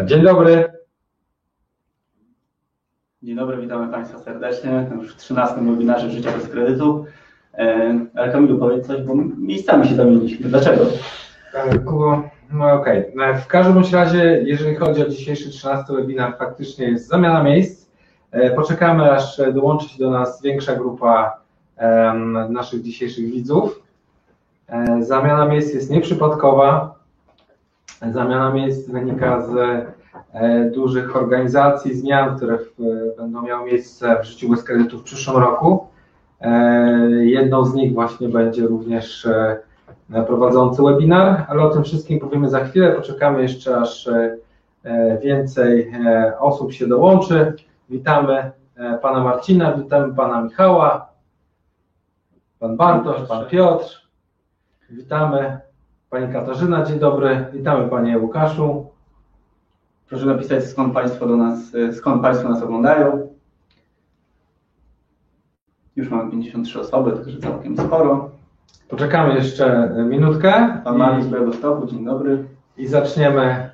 Dzień dobry. Dzień dobry, witamy Państwa serdecznie już w 13 webinarze Życia bez kredytu. E, ale Kamilu, powiedz coś, bo miejscami się zamieniliśmy. Dlaczego? E, Kubo, no okej. Okay. W każdym razie, jeżeli chodzi o dzisiejszy 13 webinar, faktycznie jest zamiana miejsc. E, poczekamy, aż dołączy się do nas większa grupa naszych dzisiejszych widzów. Zamiana miejsc jest nieprzypadkowa. Zamiana miejsc wynika z e, dużych organizacji, zmian, które będą miały miejsce w życiu bez kredytu w przyszłym roku. E, jedną z nich właśnie będzie również e, prowadzący webinar, ale o tym wszystkim powiemy za chwilę. Poczekamy jeszcze, aż więcej osób się dołączy. Witamy pana Marcina, witamy pana Michała, pan Bartosz, pan Piotr. Witamy Pani Katarzyna, dzień dobry. Witamy Panie Łukaszu. Proszę napisać skąd Państwo do nas, skąd Państwo nas oglądają. Już mamy 53 osoby, także całkiem sporo. Poczekamy jeszcze minutkę. Pan Mariusz z Stoku, dzień dobry. I zaczniemy,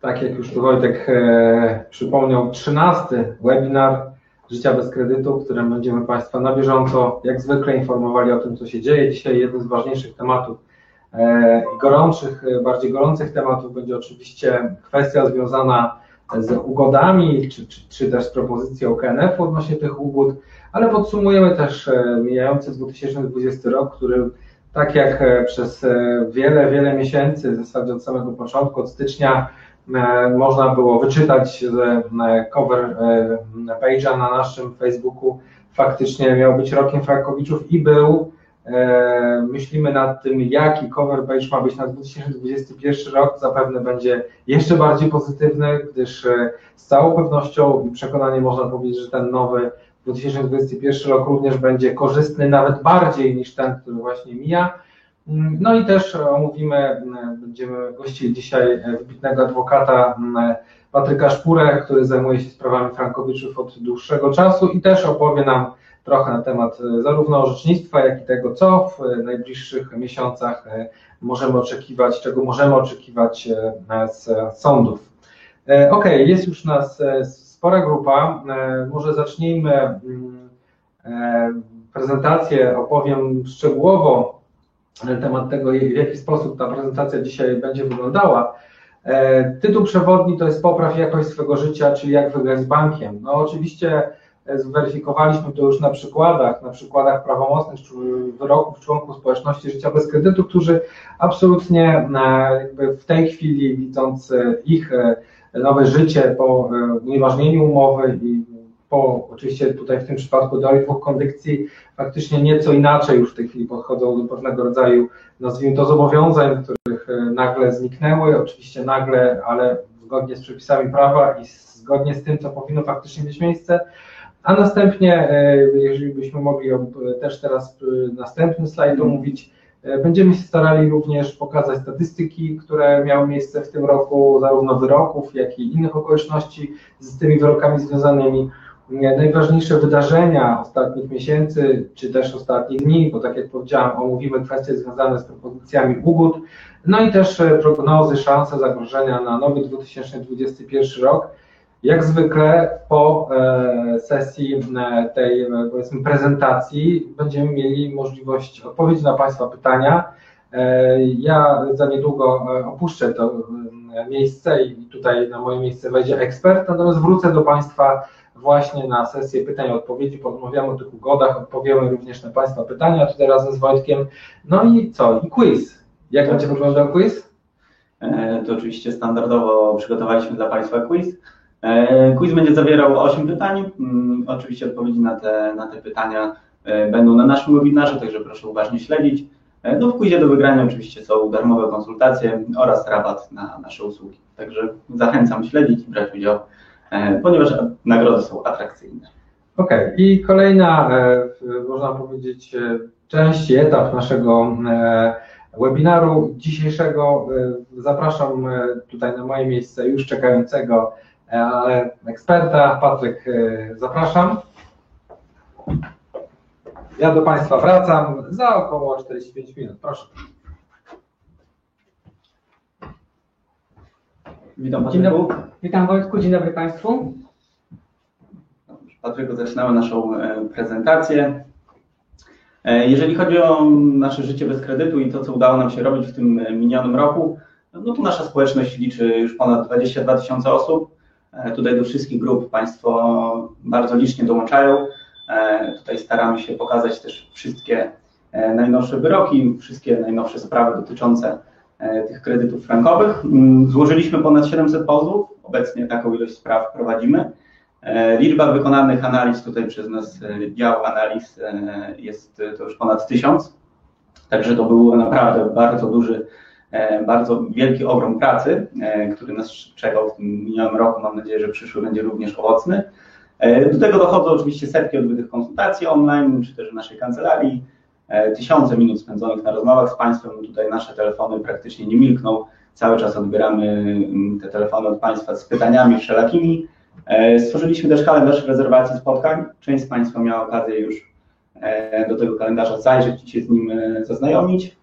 tak jak już tu Wojtek e, przypomniał, 13 webinar Życia bez kredytu, w którym będziemy Państwa na bieżąco, jak zwykle, informowali o tym, co się dzieje. Dzisiaj jednym z ważniejszych tematów E, gorących, e, bardziej gorących tematów będzie oczywiście kwestia związana z ugodami, czy, czy, czy też z propozycją KNF odnośnie tych ugód, ale podsumujemy też e, mijający 2020 rok, który tak jak przez wiele, wiele miesięcy, w zasadzie od samego początku, od stycznia, można było wyczytać z cover page'a na naszym Facebooku, faktycznie miał być rokiem Frankowiczów i był. E, myślimy nad tym, jaki cover page ma być na 2021 rok. Zapewne będzie jeszcze bardziej pozytywny, gdyż e, z całą pewnością i przekonaniem można powiedzieć, że ten nowy 2021 rok również będzie korzystny nawet bardziej niż ten, który właśnie mija. Mm, no i też omówimy, mm, będziemy gościli dzisiaj wybitnego adwokata mm, Patryka Szpurę, który zajmuje się sprawami Frankowiczów od dłuższego czasu i też opowie nam trochę na temat e, zarówno orzecznictwa, jak i tego, co w e, najbliższych miesiącach e, możemy oczekiwać, czego możemy oczekiwać z sądów. Ok, jest już nas spora grupa. Może zacznijmy mm, prezentację, opowiem szczegółowo na temat tego, w jaki sposób ta prezentacja dzisiaj będzie wyglądała. Tytuł przewodni to jest Popraw jakość swego życia, czyli jak wygrać z bankiem. No oczywiście zweryfikowaliśmy to już na przykładach, na przykładach prawomocnych wyroków członków społeczności życia bez kredytu, którzy absolutnie e, w tej chwili, widząc e, ich e, nowe życie po unieważnieniu umowy i po oczywiście tutaj w tym przypadku do dwóch kondycji, faktycznie nieco inaczej już w tej chwili podchodzą do pewnego rodzaju, nazwijmy to, zobowiązań, których nagle zniknęły, oczywiście nagle, ale zgodnie z przepisami prawa i zgodnie z tym, co powinno faktycznie mieć miejsce, a następnie, e, jeżeli byśmy mogli też teraz następny slajd omówić, e, będziemy się starali również pokazać statystyki, które miały miejsce w tym roku, zarówno wyroków, jak i innych okoliczności z tymi wyrokami związanymi. E, najważniejsze wydarzenia ostatnich miesięcy, czy też ostatnich dni, bo tak jak powiedziałem, omówimy kwestie związane z propozycjami ugód, no i też prognozy, szanse, zagrożenia na nowy 2021 rok. Jak zwykle po e, sesji e, tej e, powiedzmy prezentacji będziemy mieli możliwość odpowiedzi na Państwa pytania. Ja za niedługo opuszczę to miejsce i tutaj na moje miejsce wejdzie ekspert, natomiast wrócę do Państwa właśnie na sesję pytań i odpowiedzi, porozmawiamy o tych ugodach, odpowiemy również na Państwa pytania tutaj razem z Wojtkiem. No i co? I quiz. Jak będzie wyglądał quiz? To oczywiście standardowo przygotowaliśmy dla Państwa quiz. E, quiz będzie zawierał 8 pytań. Mm, oczywiście odpowiedzi na te, na te pytania e, będą na naszym webinarze, także proszę uważnie śledzić. E, no w quizie do wygrania oczywiście są darmowe konsultacje oraz rabat na nasze usługi. Także zachęcam śledzić i brać udział, ponieważ nagrody są atrakcyjne. Okej, okay. i kolejna, można powiedzieć, część etap naszego webinaru dzisiejszego. Zapraszam tutaj na moje miejsce już czekającego ale eksperta. Patryk, e, zapraszam. Ja do Państwa wracam za około 45 minut. Proszę. Witam Dzień Patryku. dobry. Witam Wojtku, dzień dobry Państwu. Patryku, zaczynamy naszą e, prezentację. E, Jeżeli chodzi o nasze życie bez kredytu i to, co udało nam się robić w tym e, minionym roku, no to nasza społeczność liczy już ponad 22 tysiące osób. E, Tutaj do wszystkich grup Państwo bardzo licznie dołączają. E, Tutaj staramy się pokazać też wszystkie e, najnowsze wyroki, wszystkie najnowsze sprawy dotyczące tych kredytów frankowych. Mm, Złożyliśmy ponad 700 pozwów, obecnie taką ilość spraw prowadzimy. Liczba wykonanych analiz tutaj przez nas dział analiz jest to już ponad tysiąc. Także to był naprawdę bardzo duży, bardzo wielki ogrom pracy, e, który nas czekał w tym minionym roku. Mam nadzieję, że przyszły będzie również owocny. E, Do tego dochodzą oczywiście setki odbytych konsultacji online, czy też w naszej kancelarii, e, tysiące minut spędzonych na rozmowach z Państwem. Tutaj nasze telefony praktycznie nie milkną. Cały czas odbieramy mm, te telefony od Państwa z pytaniami wszelakimi. E, Stworzyliśmy też kalendarz rezerwacji spotkań. Część z Państwa miała okazję już e, do tego kalendarza zajrzeć i się z nim e, zaznajomić.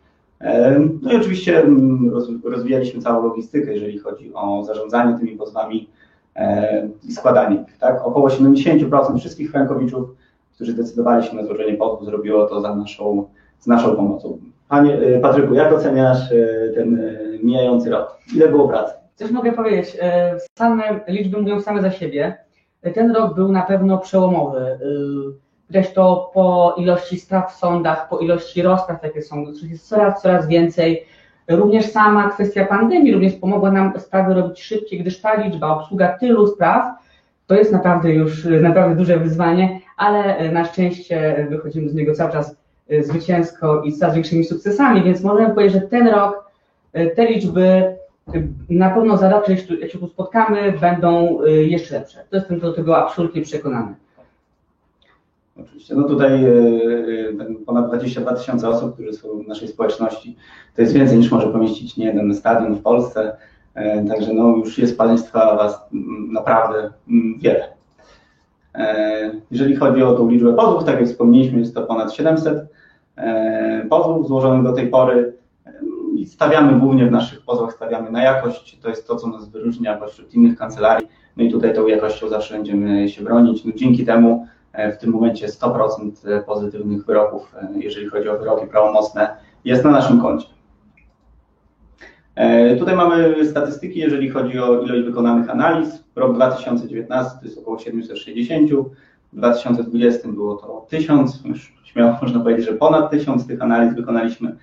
No i oczywiście roz- rozwijaliśmy całą logistykę, jeżeli chodzi o zarządzanie tymi pozwami i składanie ich. Tak? Około 70% wszystkich frankowiczów, którzy decydowali się na złożenie pozwu, zrobiło to za naszą, z naszą pomocą. Panie e, Patryku, jak oceniasz e, ten e, mijający rok? Ile było pracy? Coś mogę powiedzieć, same liczby mówią same za siebie. Ten rok był na pewno przełomowy. E, to po ilości spraw w sądach, po ilości rozpraw, jakie są, jest coraz, coraz więcej. Również sama kwestia pandemii również pomogła nam sprawy robić szybciej, gdyż ta liczba, obsługa tylu spraw, to jest naprawdę już e, naprawdę duże wyzwanie, ale e, na szczęście wychodzimy z niego cały czas e, zwycięsko i z coraz większymi sukcesami, więc możemy powiedzieć, że ten rok e, te liczby na pewno za rok, jak się tu spotkamy, będą jeszcze lepsze. To jestem do tego absolutnie przekonany. Oczywiście. No tutaj e, e, ponad 22 tysiące osób, które są w naszej społeczności, to jest więcej niż może pomieścić nie jeden stadion w Polsce. E, Także no już jest Państwa Was naprawdę mm, wiele. Jeżeli chodzi o tą liczbę pozwów, tak jak wspomnieliśmy, jest to ponad 700 e, pozwów złożonych do tej pory. Stawiamy głównie w naszych pozwach, stawiamy na jakość. To jest to, co nas wyróżnia pośród innych kancelarii. No i tutaj tą jakością zawsze będziemy się bronić. No dzięki temu W tym momencie 100% pozytywnych wyroków, e, jeżeli chodzi o wyroki prawomocne, jest na naszym koncie. E, Tutaj mamy statystyki, jeżeli chodzi o ilość wykonanych analiz. Rok 2019 to jest około 760, w 2020 było to 1000, już śmiało można powiedzieć, że ponad 1000 tych analiz wykonaliśmy.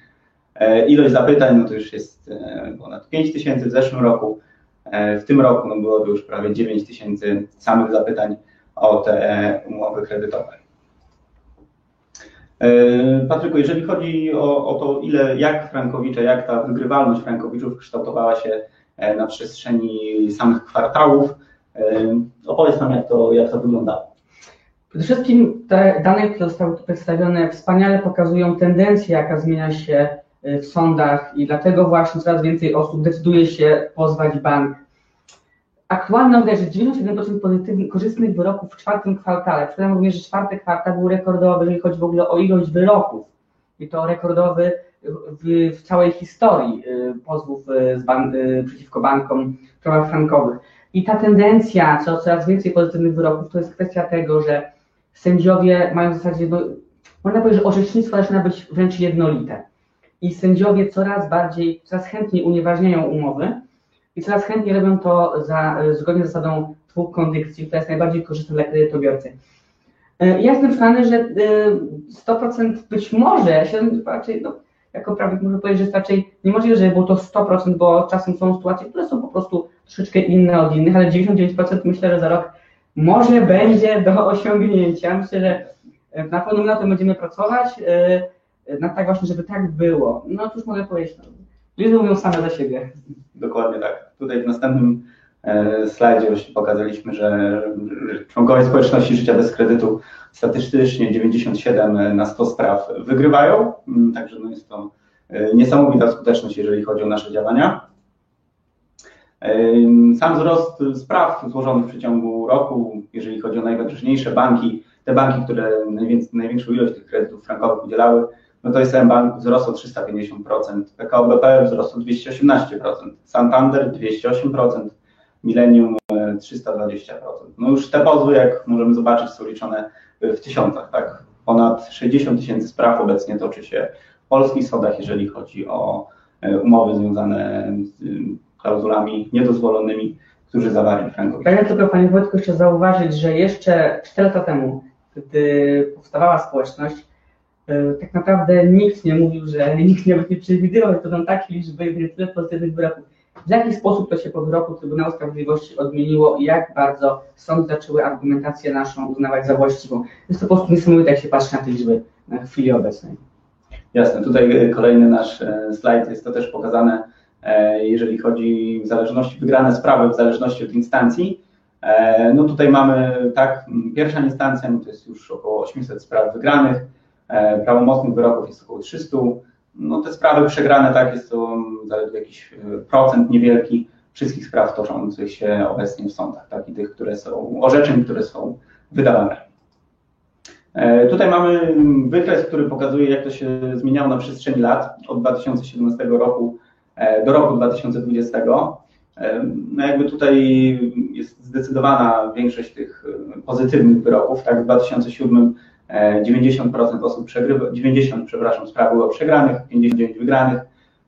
E, Ilość zapytań no to już jest e, ponad 5000 w zeszłym roku. E, W tym roku no byłoby już prawie 9000 samych zapytań o te umowy kredytowe. E, Patryku, jeżeli chodzi o, o to, ile, jak Frankowicze, jak ta wygrywalność Frankowiczów kształtowała się e, na przestrzeni samych kwartałów, e, opowiedz nam, jak to, jak to wyglądało. Przede wszystkim te dane, które zostały tu przedstawione, wspaniale pokazują tendencję, jaka zmienia się w sądach i dlatego właśnie coraz więcej osób decyduje się pozwać bank. Aktualnie widać, że 97% pozytywnych, korzystnych wyroków w czwartym kwartale. Przypomnę również, że czwarty kwartał był rekordowy, jeżeli chodzi w ogóle o ilość wyroków. I to rekordowy w, w całej historii y, pozwów y, ban, y, przeciwko bankom w sprawach frankowych. I ta tendencja, co coraz więcej pozytywnych wyroków, to jest kwestia tego, że sędziowie mają w zasadzie, no, można powiedzieć, że orzecznictwo zaczyna być wręcz jednolite. I sędziowie coraz bardziej, coraz chętniej unieważniają umowy i coraz chętniej robią to za, zgodnie z zasadą dwóch kondycji, która jest najbardziej korzystna dla kredytobiorcy. E, Ja jestem przekonany, że e, 100% być może, raczej, no, jako prawnik muszę powiedzieć, że jest raczej niemożliwe, żeby było to 100%, bo czasem są sytuacje, które są po prostu troszeczkę inne od innych, ale 99% myślę, że za rok może będzie do osiągnięcia. Myślę, że e, na pewno na tym będziemy pracować, e, na tak właśnie, żeby tak było. No cóż mogę powiedzieć, no, liczby mówią same za siebie. Dokładnie tak. Tutaj w następnym e, slajdzie właśnie pokazaliśmy, że członkowie społeczności życia bez kredytu statystycznie 97 na 100 spraw wygrywają, Mm, także no jest to e, niesamowita skuteczność, jeżeli chodzi o nasze działania. E, Sam wzrost spraw złożonych w przeciągu roku, jeżeli chodzi o najważniejsze banki, te banki, które największą ilość tych kredytów frankowych udzielały, no to SM Bank wzrosł o 350%, PKO BP wzrosł o 218%, Santander 208%, Millennium e, 320%. No już te pozwy, jak możemy zobaczyć, są liczone w tysiącach, tak? Ponad 60 tysięcy spraw obecnie toczy się w polskich sądach, jeżeli chodzi o e, umowy związane z klauzulami niedozwolonymi, którzy zawarli frankowicze. Pragnę tylko Panie Wojtku jeszcze zauważyć, że jeszcze 4 lata temu, gdy powstawała społeczność, e, tak naprawdę nikt nie mówił, że nikt nie, nie przewidywał, to będą takie liczby i tyle pozytywnych wyroków. W jaki sposób to się po wyroku Trybunału Sprawiedliwości odmieniło i jak bardzo sądy zaczęły argumentację naszą uznawać za właściwą. Jest to po prostu niesamowite, jak się patrzy na te liczby na chwili obecnej. Jasne, tutaj kolejny nasz e, slajd, jest to też pokazane, e, jeżeli chodzi w zależności, wygrane sprawy w zależności od instancji. E, No tutaj mamy, tak, pierwsza instancja, no to jest już około 800 spraw wygranych, e, prawomocnych wyroków jest około 300. No te sprawy przegrane, tak, jest to zaledwie jakiś e, procent niewielki wszystkich spraw toczących się obecnie w sądach, tak, i tych, które są, orzeczeń, które są wydawane. E, Tutaj mamy wykres, który pokazuje, jak to się zmieniało na przestrzeni lat od 2017 roku e, do roku 2020. E, No jakby tutaj jest zdecydowana większość tych e, pozytywnych wyroków. Tak, w 2007 e, 90% osób przegrywa, 90, przepraszam, spraw było przegranych, 59 wygranych.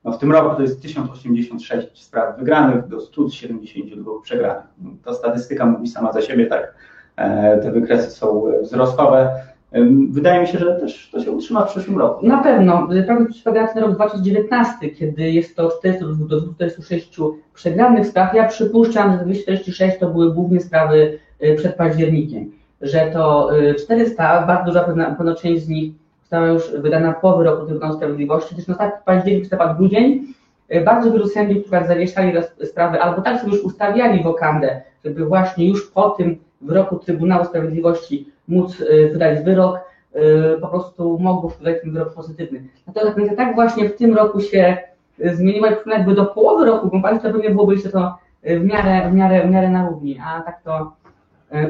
No w tym roku to jest 1086 spraw wygranych do 172 przegranych. No, Ta statystyka mówi sama za siebie, tak, e, te wykresy są wzrostowe. Ym, Wydaje mi się, że też to się utrzyma w przyszłym roku. Na pewno. Prawie przypominając na rok 2019, kiedy jest to 400 do 246 przegranych spraw, ja przypuszczam, że 246 to były głównie sprawy przed październikiem, że to y, 400, bardzo duża pewna część z nich została już wydana po wyroku Trybunału Sprawiedliwości, też na ostatni październik, listopad, grudzień, y, bardzo wielu sędziów, którzy zawieszali sprawy, albo tak sobie już ustawiali wokandę, żeby właśnie już po tym wyroku Trybunału Sprawiedliwości móc y, wydać wyrok, y, po prostu mogło wydać ten wyrok pozytywny. Natomiast tak właśnie w tym roku się y, zmieniło, jak jakby do połowy roku, bo Państwo pewnie byłoby jeszcze to y, w miarę, w miarę, w miarę na równi, a tak to y,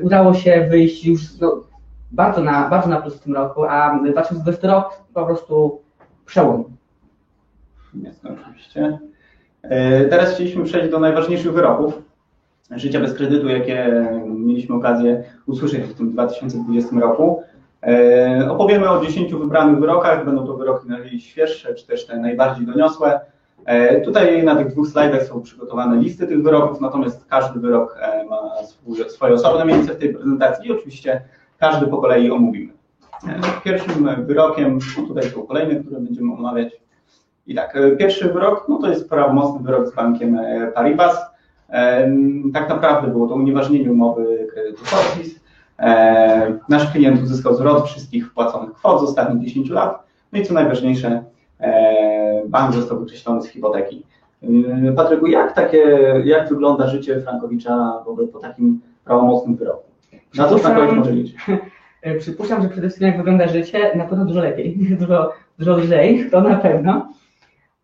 udało się wyjść już no, bardzo, na, bardzo na plus w tym roku, a 2020 rok po prostu przełom. Jest to oczywiście. E, Teraz chcieliśmy przejść do najważniejszych wyroków życia bez kredytu, jakie mieliśmy okazję usłyszeć w tym 2020 roku. E, Opowiemy o 10 wybranych wyrokach, będą to wyroki najświeższe, czy też te najbardziej doniosłe. E, Tutaj na tych dwóch slajdach są przygotowane listy tych wyroków, natomiast każdy wyrok e, ma swoje osobne miejsce w tej prezentacji i oczywiście każdy po kolei omówimy. E, Pierwszym wyrokiem, no tutaj są kolejne, które będziemy omawiać. I tak, pierwszy wyrok, no to jest prawomocny wyrok z bankiem Paribas. Tak naprawdę było to unieważnienie umowy kredytu Fortis. Nasz klient uzyskał zwrot wszystkich wpłaconych kwot z ostatnich 10 lat. No i co najważniejsze, bank został wykreślony z hipoteki. E, Patryku, jak, takie, jak wygląda życie Frankowicza w ogóle po takim prawomocnym wyroku? Na co Frankowicz może liczyć? Przypuszczam, że przede wszystkim jak wygląda życie, na pewno dużo lepiej, dużo, dużo lżej, to na pewno.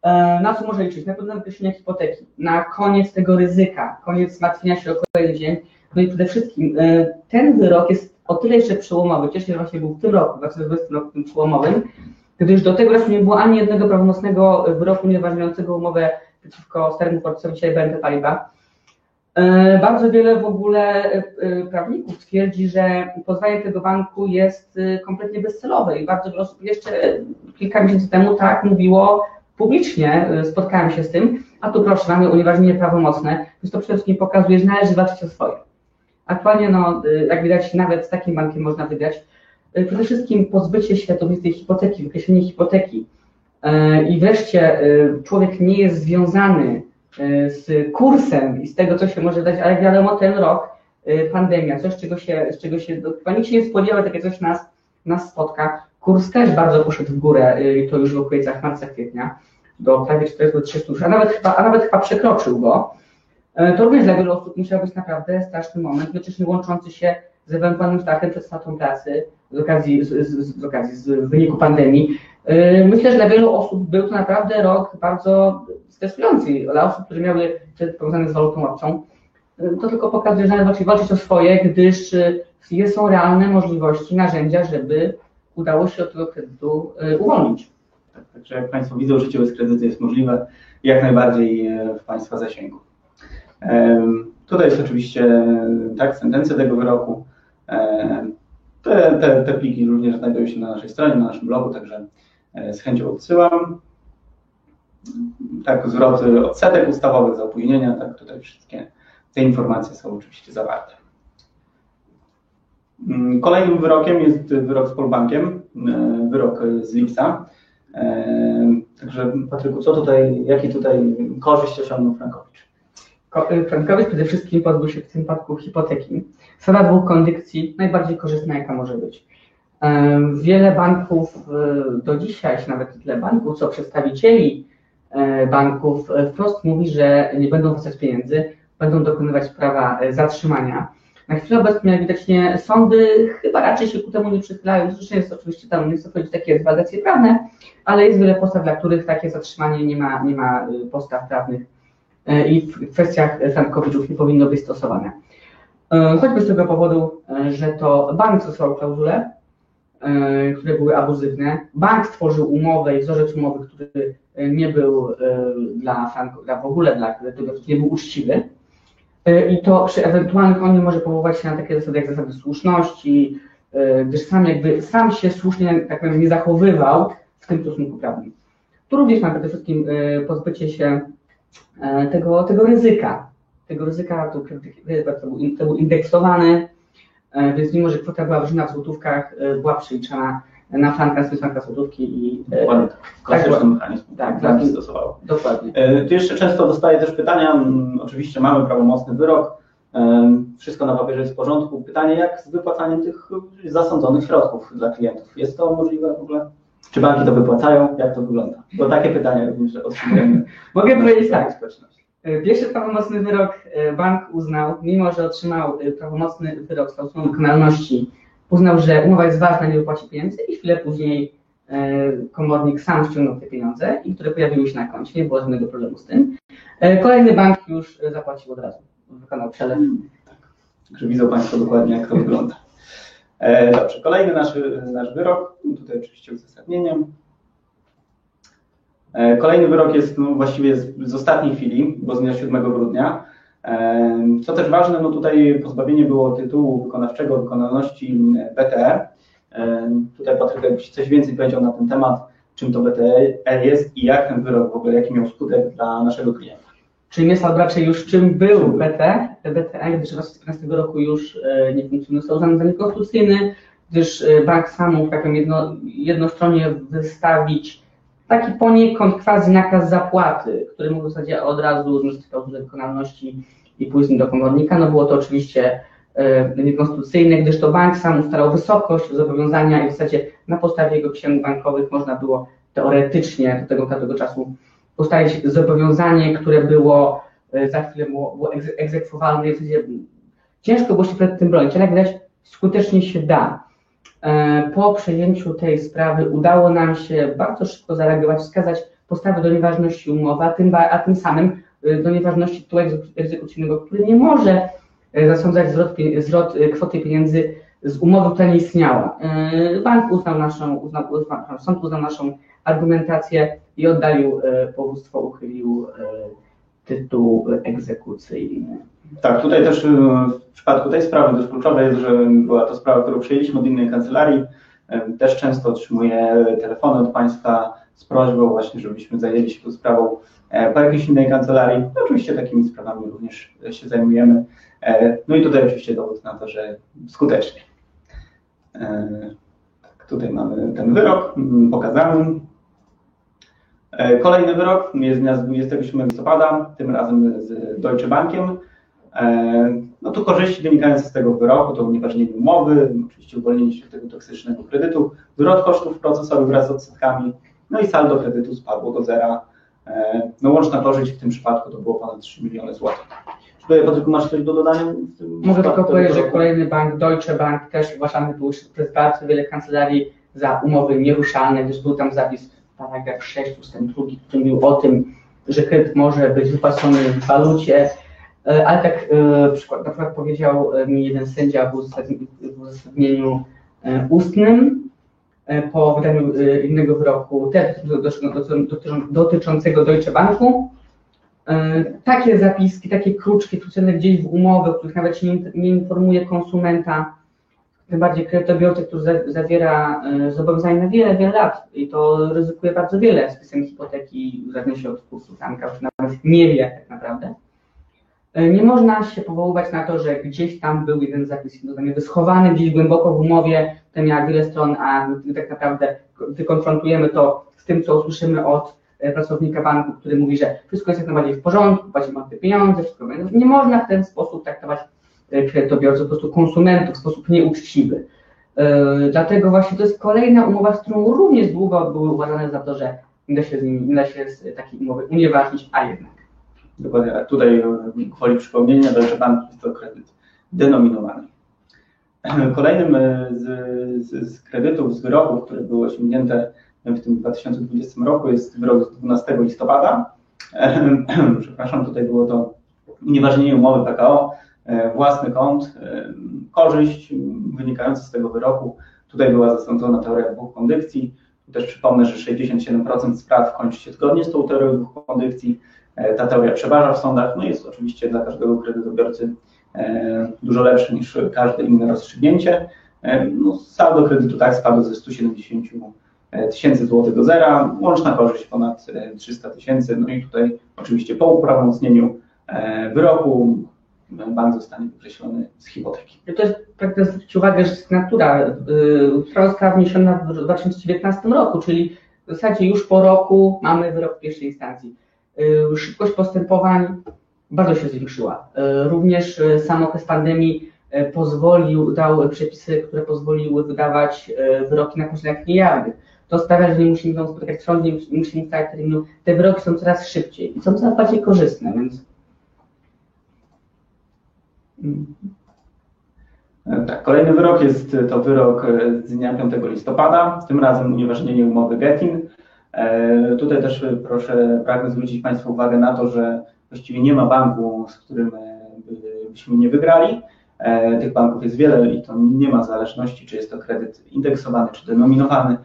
E, Na co może liczyć? Na pewno na wykreślenie hipoteki, na koniec tego ryzyka, koniec martwienia się o kolejny dzień. No i przede wszystkim e, ten wyrok jest o tyle jeszcze przełomowy, cieszę się, że właśnie był w tym roku, w 2020 roku tym przełomowym, gdyż do tego czasu nie było ani jednego prawomocnego wyroku nieważniającego umowę przeciwko staremu portfelowi BNP Paribas. E, Bardzo wiele w ogóle e, prawników twierdzi, że pozwanie tego banku jest e, kompletnie bezcelowe i bardzo wiele osób jeszcze kilka miesięcy temu tak mówiło publicznie, spotkałem się z tym, a tu proszę, mamy unieważnienie prawomocne, więc to przede wszystkim pokazuje, że należy walczyć o swoje. Aktualnie, no, jak widać, nawet z takim bankiem można wygrać. E, Przede wszystkim pozbycie się tej hipoteki, wykreślenie hipoteki e, i wreszcie e, człowiek nie jest związany z kursem i z tego, co się może dać, ale wiadomo, ten rok, pandemia, coś, czego się, z czego się, chyba nikt się nie spodziewał, takie coś nas, nas spotka. Kurs też bardzo poszedł w górę, to już w okolicach marca, kwietnia, do prawie 400 a nawet chyba, a nawet chyba przekroczył go. To również dla wielu osób musiał być naprawdę straszny moment, jednocześnie łączący się z ewentualnym strachem przed stratą pracy z okazji, z, z, z okazji, z wyniku pandemii. E, Myślę, że dla wielu osób był to naprawdę rok bardzo stresujący. Dla osób, które miały kredyt powiązany z walutą obcą, e, to tylko pokazuje, że należy walczyć o swoje, gdyż e, są realne możliwości, narzędzia, żeby udało się od tego kredytu uwolnić. Tak, także jak Państwo widzą, życie bez kredytu jest możliwe jak najbardziej w Państwa zasięgu. Tutaj jest oczywiście tak, sentencja tego wyroku. Te, te, te pliki również znajdują się na naszej stronie, na naszym blogu, także z chęcią odsyłam. Tak, zwroty odsetek ustawowych za opóźnienia, tak, tutaj wszystkie te informacje są oczywiście zawarte. Mm, kolejnym wyrokiem jest wyrok z Polbankiem, e, wyrok z Lipsa. E, także Patryku, co tutaj, jaki tutaj korzyść osiągnął Frankowicz? Y, Frankowicz przede wszystkim pozbył się w tym przypadku hipoteki. Sala dwóch kondycji najbardziej korzystna, jaka może być. E, wiele banków do dzisiaj, nawet tyle banków, co przedstawicieli banków wprost mówi, że nie będą wracać pieniędzy, będą dokonywać prawa zatrzymania. Na chwilę obecną, jak widocznie, sądy chyba raczej się ku temu nie przychylają. Zresztą jest oczywiście tam, nie chcę powiedzieć takie walutacje prawne, ale jest wiele postaw, dla których takie zatrzymanie nie ma, nie ma y, postaw prawnych y, i w kwestiach frankowiczów nie powinno być stosowane. Y, choćby z tego powodu, że to bank stosował klauzule, które były abuzywne. Bank stworzył umowę i wzorzec umowy, który nie był dla, dla w ogóle dla kredytodawców, nie był uczciwy E, I to przy ewentualnych on nie może powoływać się na takie zasady jak zasady słuszności, e, gdyż sam jakby sam się słusznie tak powiem, nie zachowywał w tym stosunku prawnym. Tu również ma przede wszystkim e, pozbycie się tego, tego ryzyka. Tego ryzyka to, to, był, to był indeksowany, więc mimo, że kwota była wyżna w złotówkach, była przeliczana na franka z franka złotówki i Dokładnie tak. Klasyczny tak, mechanizm. Tak, tak, tak. stosował. Dokładnie. Tu jeszcze często dostaję też pytania, mm, oczywiście mamy prawomocny wyrok, wszystko na papierze jest w porządku. Pytanie, jak z wypłacaniem tych zasądzonych środków dla klientów? Jest to możliwe w ogóle? Czy banki to wypłacają? Jak to wygląda? Bo takie pytania również otrzymujemy. Mogę powiedzieć tak. Pierwszy prawomocny wyrok e, bank uznał, mimo że otrzymał e, prawomocny wyrok z klauzulą wykonalności uznał, że umowa jest ważna, nie wypłaci pieniędzy i chwilę później e, komornik sam ściągnął te pieniądze i które pojawiły się na koncie, nie było żadnego problemu z tym. E, kolejny bank już zapłacił od razu, wykonał przelew. Także widzą Państwo dokładnie, jak to wygląda. E, dobrze, kolejny nasz, nasz wyrok, tutaj oczywiście uzasadnieniem. Kolejny wyrok jest no, właściwie z, z ostatniej chwili, bo z dnia 7 grudnia. Co też ważne, no tutaj pozbawienie było tytułu wykonawczego wykonalności BTE. Tutaj Patryk jakbyś coś więcej powiedział na ten temat, czym to BTE jest i jak ten wyrok w ogóle, jaki miał skutek dla naszego klienta. Czym jest, albo raczej już czym był BTE? BTE, gdyż od 2015 roku już e, nie funkcjonuje, został uznany niekonstytucyjny, gdyż e, bank sam mógł taką jedno, jednostronnie wystawić taki poniekąd quasi nakaz zapłaty, który mógł w zasadzie od razu znieść klauzulę wykonalności i później do komornika. No było to oczywiście e, niekonstytucyjne, gdyż to bank sam ustalał wysokość zobowiązania i w zasadzie na podstawie jego księg bankowych można było teoretycznie do tego, tego czasu ustalić zobowiązanie, które było e, za chwilę było, było egzekwowalne. W zasadzie ciężko było się przed tym bronić, ale widać skutecznie się da. E, po przejęciu tej sprawy udało nam się bardzo szybko zareagować, wskazać podstawę do nieważności umowy, a tym, a tym samym e, do nieważności tytułu egzekucyjnego, który nie może zasądzać zwrot, zwrot kwoty pieniędzy z umowy, która nie istniała. Bank uznał naszą, uznał, sąd uznał naszą argumentację i oddalił powództwo, uchylił tytuł egzekucyjny. Tak, tutaj też w przypadku tej sprawy dość kluczowe jest, że była to sprawa, którą przyjęliśmy od innej kancelarii. Też często otrzymuję telefony od Państwa z prośbą właśnie, żebyśmy zajęli się tą sprawą e, po jakiejś innej kancelarii. No, oczywiście takimi sprawami również się zajmujemy. E, no i tutaj oczywiście dowód na to, że skutecznie. E, tak, tutaj mamy ten wyrok mm, pokazany. Kolejny wyrok jest z dnia 27 listopada, tym razem z Deutsche Bankiem. E, no tu korzyści wynikające z tego wyroku to unieważnienie umowy, oczywiście uwolnienie się tego toksycznego kredytu, zwrot kosztów procesowych wraz z odsetkami, no i saldo kredytu spadło do zera. E, no łączna korzyść w tym przypadku to było ponad 3 miliony złotych. Czy tutaj Patryku masz coś do dodania? Mogę tylko powiedzieć, że kolejny bank, Deutsche Bank też uważany był przez bardzo wiele kancelarii za umowy nieruszalne, gdyż był tam zapis paragraf 6 ustęp 2, który mówił o tym, że kredyt może być wypłacony w walucie, E, ale tak e, na przykład powiedział mi jeden sędzia w uzasadnieniu e, ustnym, po wydaniu innego wyroku też dotyczącego Deutsche Banku. Takie zapiski, takie kruczki wrzucone gdzieś w umowy, w których nawet się nie informuje konsumenta, tym bardziej kredytobiorcy, który zawiera zobowiązania na wiele, wiele lat i to ryzykuje bardzo wiele z pisem hipoteki, w zależności od kursu banka, już nawet nie wie tak naprawdę. Nie można się powoływać na to, że gdzieś tam był jeden zapis jakby schowany gdzieś głęboko w umowie, ten miał wiele stron, a tak naprawdę gdy konfrontujemy to z tym, co usłyszymy od pracownika banku, który mówi, że wszystko jest jak najbardziej w porządku, płacimy te pieniądze, wszystko będzie. Nie można w ten sposób traktować kredytobiorców, po prostu konsumentów w sposób nieuczciwy. Dlatego właśnie to jest kolejna umowa, z którą również długo były uważane za to, że nie da się, z nimi, nie da się z takiej umowy unieważnić, a jednak. Dokładnie tak. Tutaj gwoli przypomnienia, że bank jest to kredyt denominowany. Kolejnym z, z, z, kredytów, z wyroków, które były osiągnięte w tym 2020 roku jest wyrok z 12 listopada. Przepraszam, tutaj było to unieważnienie umowy PKO, własny kąt, korzyść wynikająca z tego wyroku. Tutaj była zastąpiona teoria dwóch kondycji. Też przypomnę, że 67% spraw kończy się zgodnie z tą teorią dwóch kondycji. Ta teoria przeważa w sądach, no jest oczywiście dla każdego kredytobiorcy dużo lepsze niż każde inne rozstrzygnięcie. No, saldo kredytu tak spadło ze 170 tysięcy złotych do zera, łączna korzyść ponad 300 tysięcy, no i tutaj oczywiście po uprawomocnieniu wyroku bank zostanie wykreślony z hipoteki. To jest, pragnę zwrócić uwagę, że natura trwała została wniesiona w 2019 roku, czyli w zasadzie już po roku mamy wyrok pierwszej instancji. Szybkość postępowań bardzo się zwiększyła. Również sam okres pandemii pozwolił, dał przepisy, które pozwoliły wydawać wyroki na posiedzeniach niejawnych. To sprawia, że nie musimy spotykać w sądzie, nie musimy stać terminu. Te wyroki są coraz szybciej i są coraz bardziej korzystne, więc tak, kolejny wyrok jest to wyrok z dnia 5 listopada, tym razem unieważnienie umowy Getin. Tutaj też proszę, pragnę zwrócić Państwu uwagę na to, że właściwie nie ma banku, z którym byśmy nie wygrali. Tych banków jest wiele i to nie ma zależności, czy jest to kredyt indeksowany, czy denominowany,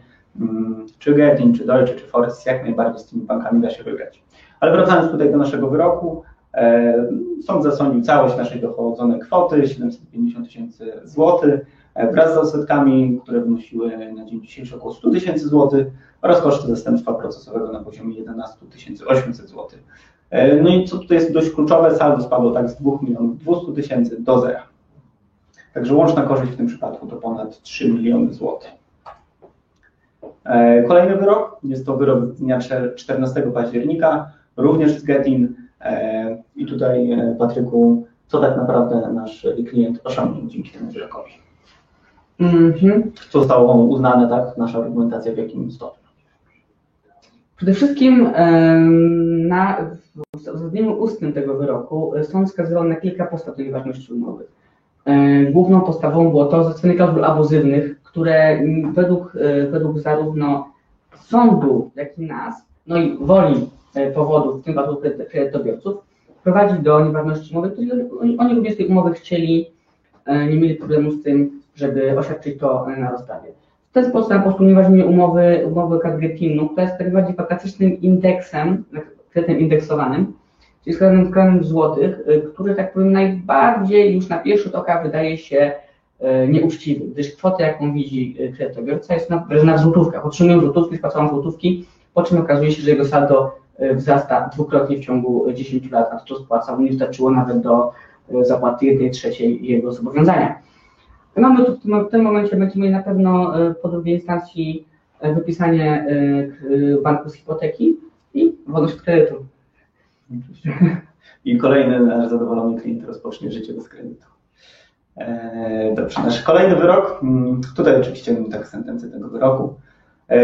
czy Getin, czy Deutsche, czy Forest, jak najbardziej z tymi bankami da się wygrać. Ale wracając tutaj do naszego wyroku, Sąd zasądził całość naszej dochodzonej kwoty, 750 tysięcy złotych, wraz z odsetkami, które wynosiły na dzień dzisiejszy około 100 tysięcy złotych oraz koszty zastępstwa procesowego na poziomie 11 800 złotych. No i co tutaj jest dość kluczowe, saldo spadło tak z 2 milionów 200 tysięcy do zera. Także łączna korzyść w tym przypadku to ponad 3 miliony złotych. Kolejny wyrok, jest to wyrok z dnia 14 października, również z Getin, i tutaj, Patryku, co tak naprawdę nasz klient osiągnął dzięki temu wyrokowi? -hmm. Co zostało uznane, tak, nasza argumentacja w jakim stopniu? Przede wszystkim na, w uzasadnieniu ustnym tego wyroku sąd wskazywał na kilka podstaw nieważności umowy. Główną podstawą było to zastosowanie klauzul abuzywnych, które według, według zarówno sądu, jak i nas, no i woli powodów, w tym przypadku kredytobiorców, prowadzi do nieważności umowy, którzy oni również tej umowy chcieli, nie mieli problemu z tym, żeby oświadczyć to na rozprawie. W ten sposób po prostu unieważnienie umowy, umowy Kadgetinu, która jest tak bardziej klasycznym indeksem, kredytem indeksowanym, czyli składem złotych, który tak powiem najbardziej już na pierwszy rzut oka wydaje się nieuczciwy, gdyż kwota, jaką widzi kredytobiorca jest na, na złotówkach. Otrzymują złotówki, spłacają złotówki, po czym okazuje się, że jego saldo wzrasta dwukrotnie w ciągu 10 lat, a to, co spłacał, nie wystarczyło nawet do zapłaty 1 trzeciej jego zobowiązania. Mamy tu w tym momencie będziemy mieli na pewno po drugiej instancji wypisanie banku z hipoteki i wolność kredytu. I kolejny nasz zadowolony klient rozpocznie życie bez kredytu. Dobrze, nasz kolejny wyrok, tutaj oczywiście tak sentencję tego wyroku.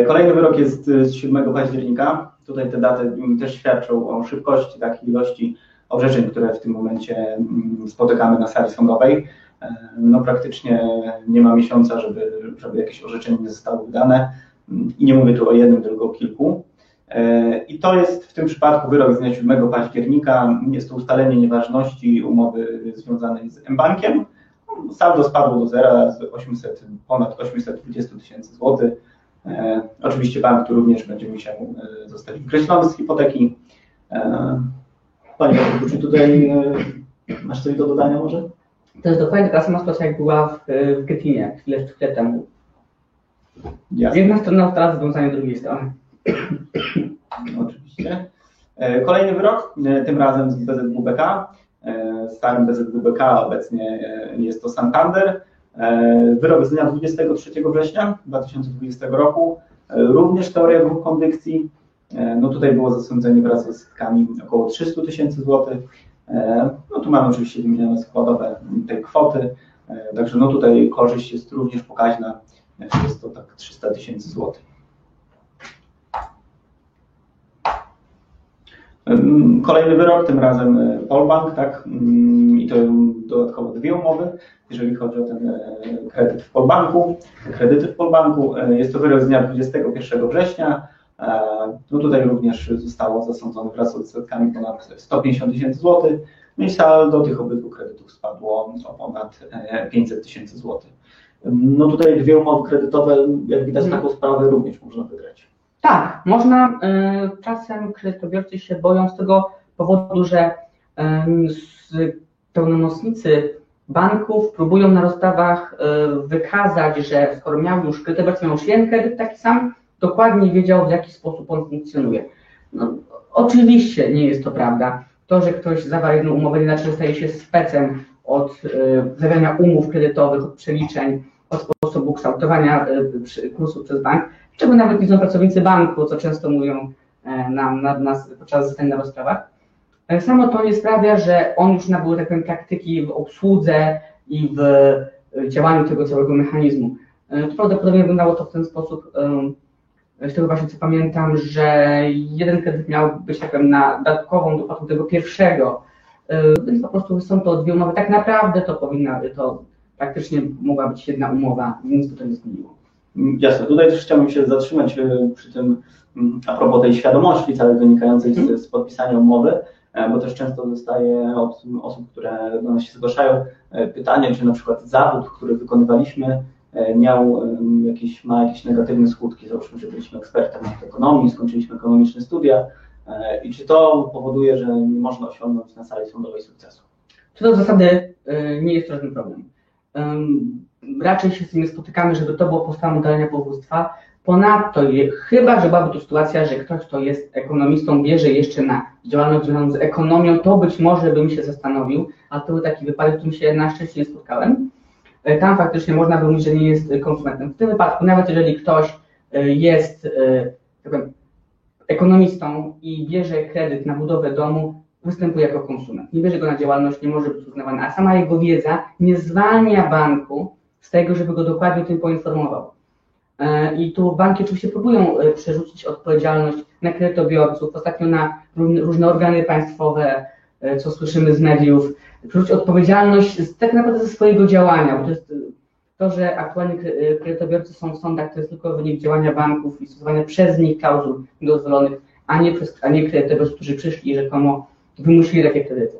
Kolejny wyrok jest z 7 października. Tutaj te daty też świadczą o szybkości takiej ilości orzeczeń, które w tym momencie spotykamy na sali sądowej. No praktycznie nie ma miesiąca, żeby, żeby jakieś orzeczenie nie zostało wydane. I nie mówię tu o jednym, tylko o kilku. I to jest w tym przypadku wyrok z dnia 7 października. Jest to ustalenie nieważności umowy związanej z mBankiem. Saldo spadło do zera z 800, ponad 820 tysięcy złotych E, Oczywiście bank tu również będzie musiał e, zostać wykreślony z hipoteki. E, Panie Bartku, czy tutaj e, masz coś do dodania może? To jest dokładnie taka sama sytuacja, jak była w, w Gettinie chwilę, chwilę temu. Jasne. Jedna strona teraz związanie drugiej strony. Oczywiście. E, Kolejny wyrok, e, tym razem z BZWBK. E, Starym BZWBK obecnie e, jest to Santander. E, Wyrok z dnia 23 września 2020 roku. E, Również teoria dwóch kondycji. E, No tutaj było zasądzenie wraz ze setkami około 300 tysięcy złotych. No tu mamy oczywiście wymienione składowe tej kwoty. Także no tutaj korzyść jest również pokaźna. Jest to tak 300 tysięcy złotych. Kolejny wyrok, tym razem y, Polbank, tak, ym, i to dodatkowo dwie umowy, jeżeli chodzi o ten y, kredyt w Polbanku, kredyty w Polbanku. Y, Jest to wyrok z dnia 21 września. E, No tutaj również zostało zasądzone wraz z odsetkami ponad 150 tysięcy złotych, no i tych obydwu kredytów spadło o ponad e, 500 tysięcy złotych. Ym, No tutaj dwie umowy kredytowe, jak widać taką sprawę również można wygrać. Tak, można, y, czasem kredytobiorcy się boją z tego powodu, że pełnomocnicy banków próbują na rozstawach y, wykazać, że skoro miał już kredytobiorca miał już jeden kredyt taki sam, dokładnie wiedział w jaki sposób on funkcjonuje. No, oczywiście nie jest to prawda. To, że ktoś zawarł jedną umowę, nie znaczy, że staje się specem od y, zawierania umów kredytowych, od przeliczeń, od sposobu kształtowania kursu przez bank, czego nawet są pracownicy banku, co często mówią e, nam na, nas podczas zdań na rozprawach. E, Samo to nie sprawia, że on już nabył tak powiem, praktyki w obsłudze i w e, działaniu tego całego mechanizmu. To prawdopodobnie wyglądało to w ten sposób, z tego właśnie co pamiętam, że jeden kredyt miał być tak powiem, na dodatkową dopłatą tego pierwszego, więc po prostu są to dwie umowy. Tak naprawdę to powinna, to praktycznie mogła być jedna umowa, nic by to nie zmieniło. Mm, Jasne, tutaj też chciałbym się zatrzymać e, przy tym, mm, a propos tej świadomości całej wynikającej z, z podpisania umowy, e, bo też często dostaję od osób, które do nas się zgłaszają, e, pytanie, czy na przykład zawód, który wykonywaliśmy, miał jakieś, ma jakieś negatywne skutki. Załóżmy, że byliśmy ekspertem od ekonomii, skończyliśmy ekonomiczne studia i czy to powoduje, że nie można osiągnąć na sali sądowej sukcesu? Co do zasady nie jest żaden problem. Raczej się z tym nie spotykamy, żeby to było podstawą udalenia powództwa. Ponadto, chyba że byłaby to sytuacja, że ktoś, kto jest ekonomistą, bierze jeszcze na działalność związaną z ekonomią, to być może bym się zastanowił, a to był taki wypadek, w którym się na szczęście nie spotkałem. Y, Tam faktycznie można by mówić, że nie jest konsumentem. W tym wypadku, nawet jeżeli ktoś y, jest y, tak powiem, ekonomistą i bierze kredyt na budowę domu, występuje jako konsument. Nie bierze go na działalność, nie może być uznawana, a sama jego wiedza nie zwalnia banku z tego, żeby go dokładnie o tym poinformował. E, I tu banki oczywiście próbują e, przerzucić odpowiedzialność na kredytobiorców, ostatnio na różne, organy państwowe, e, co słyszymy z mediów, przerzucić odpowiedzialność tak naprawdę ze swojego działania, bo to jest to, że aktualnie kre- kredytobiorcy są w sądach, to jest tylko wynik działania banków i stosowania przez nich klauzul dozwolonych, a nie, przez, a nie kredytobiorców, którzy przyszli i rzekomo wymusili takie kredyty.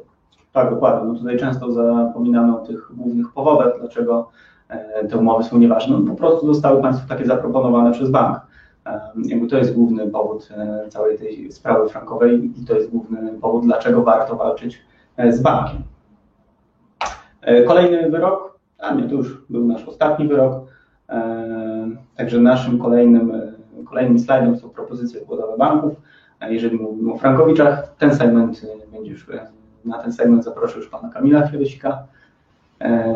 Tak, dokładnie. No tutaj często zapominamy o tych głównych powodach, dlaczego te umowy są nieważne. No, po prostu zostały Państwu takie zaproponowane przez bank. E, Jakby to jest główny powód e, całej tej sprawy frankowej i to jest główny powód, dlaczego warto walczyć e, z bankiem. E, Kolejny wyrok, a nie, to już był nasz ostatni wyrok. E, Także naszym kolejnym, e, kolejnym slajdem są propozycje wkładowe banków. Jeżeli mówimy o Frankowiczach, ten segment e, będzie już, e, na ten segment zaproszę już pana Kamila Chwiedosika. E,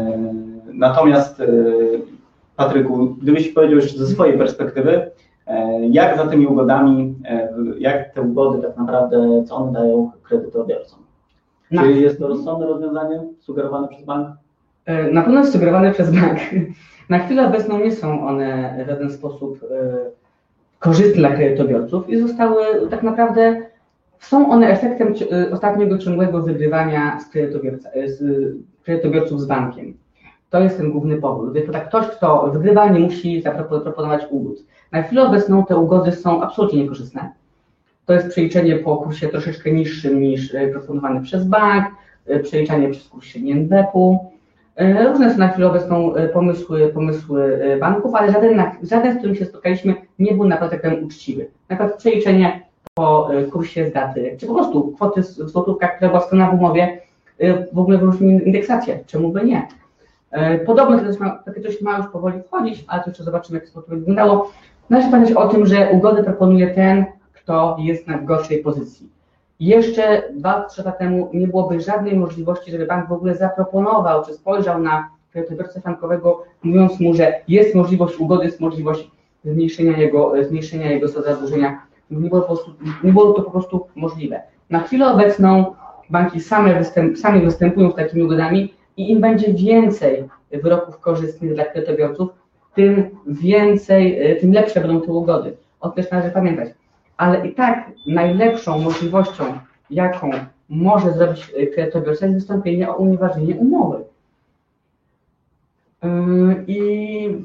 Natomiast e, Patryku, gdybyś powiedział jeszcze ze swojej perspektywy, e, jak za tymi ugodami, jak te ugody tak naprawdę, co one dają kredytobiorcom? Na- Czy jest to rozsądne rozwiązanie sugerowane przez bank? Na pewno jest sugerowane przez bank. Na chwilę obecną nie są one w żaden sposób korzystne dla kredytobiorców i zostały tak naprawdę, są one efektem ostatniego ciągłego wygrywania z, kredytobiorca, z kredytobiorców z bankiem. To jest ten główny powód. Więc tak ktoś, kto wygrywa, nie musi zaproponować ugód. Na chwilę obecną te ugody są absolutnie niekorzystne. To jest przeliczenie po kursie troszeczkę niższym niż e, proponowany przez bank, e, przeliczanie przez kurs średni NBP-u. E, Różne są na chwilę obecną pomysły, pomysły banków, ale żaden, żaden, z którym się spotkaliśmy, nie był naprawdę tak uczciwy. Na przykład przeliczenie po kursie z daty, czy po prostu kwoty w złotówkach, która była wskazana w umowie, w ogóle wyróżnili indeksację, czemu by nie. E, Podobno takie coś ma, takie coś ma już powoli wchodzić, ale to jeszcze zobaczymy, jak to wyglądało. Należy pamiętać o tym, że ugody proponuje ten, kto jest na gorszej pozycji. Jeszcze dwa, trzy lata temu nie byłoby żadnej możliwości, żeby bank w ogóle zaproponował, czy spojrzał na kredytobiorcę frankowego, mówiąc mu, że jest możliwość ugody, jest możliwość zmniejszenia jego, zmniejszenia jego zadłużenia. Nie było, prostu, nie było to po prostu możliwe. Na chwilę obecną banki same, występ, same występują z takimi ugodami i im będzie więcej wyroków korzystnych dla kredytobiorców, tym więcej, y, tym lepsze będą te ugody. O tym też należy pamiętać. Ale i tak najlepszą możliwością, jaką może zrobić y, kredytobiorca, jest wystąpienie o unieważnienie umowy. I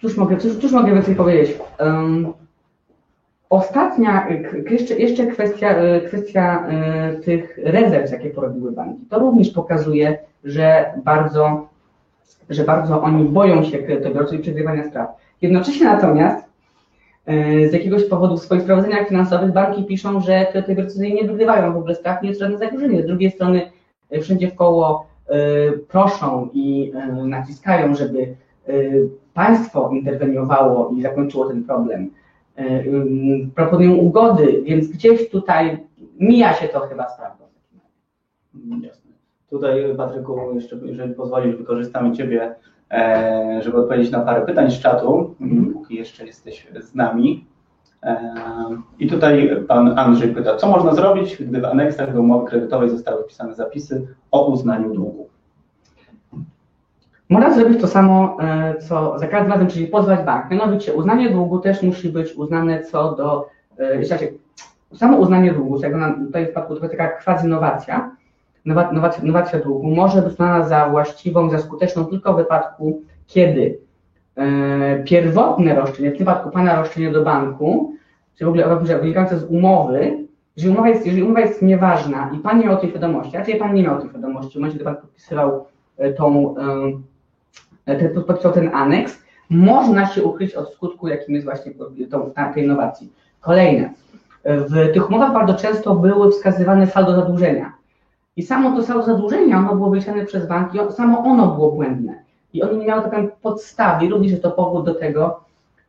cóż mogę, cóż, cóż mogę więcej powiedzieć? Ostatnia, y, jeszcze, jeszcze kwestia, y, kwestia y, tych rezerw, jakie porobiły banki. To również pokazuje, że bardzo, że bardzo oni boją się kredytobiorców i przegrywania spraw. Jednocześnie natomiast z jakiegoś powodu w swoich sprawozdaniach finansowych banki piszą, że kredytobiorcy nie wygrywają w ogóle spraw, nie jest żadne zagrożenie. Z drugiej strony wszędzie w koło proszą i naciskają, żeby państwo interweniowało i zakończyło ten problem. Y, Proponują ugody, więc gdzieś tutaj mija się to chyba z prawdą. Jasne. Tutaj, Patryku, jeszcze, jeżeli pozwolisz, wykorzystamy Ciebie, e, żeby odpowiedzieć na parę pytań z czatu, Mhm. póki jeszcze jesteś z nami. E, I tutaj Pan Andrzej pyta, co można zrobić, gdy w aneksach do umowy kredytowej zostały wpisane zapisy o uznaniu długu? Można zrobić to samo, e, co za każdym razem, czyli pozwać bank. Mianowicie uznanie długu też musi być uznane co do, znaczy, samo uznanie długu, tego tutaj w przypadku to taka quasi-nowacja, nowa- nowacja, nowacja długu może być uznana za właściwą, za skuteczną tylko w wypadku, kiedy e, pierwotne roszczenie, w tym wypadku Pana roszczenie do banku, czy w ogóle wynikające z umowy, jeżeli umowa, jest, jeżeli umowa jest nieważna i Pan nie miał tej świadomości, raczej Pan nie miał tej świadomości, w momencie, gdy Pan podpisywał tą, ten, podpisał ten aneks, można się ukryć od skutku, jakim jest właśnie tą, tej innowacji. Kolejne. W tych umowach bardzo często były wskazywane saldo zadłużenia. I samo to saldo zadłużenia, ono było wyliczane przez banki, samo ono było błędne. I oni nie miały takiej podstawy, również to powód do tego,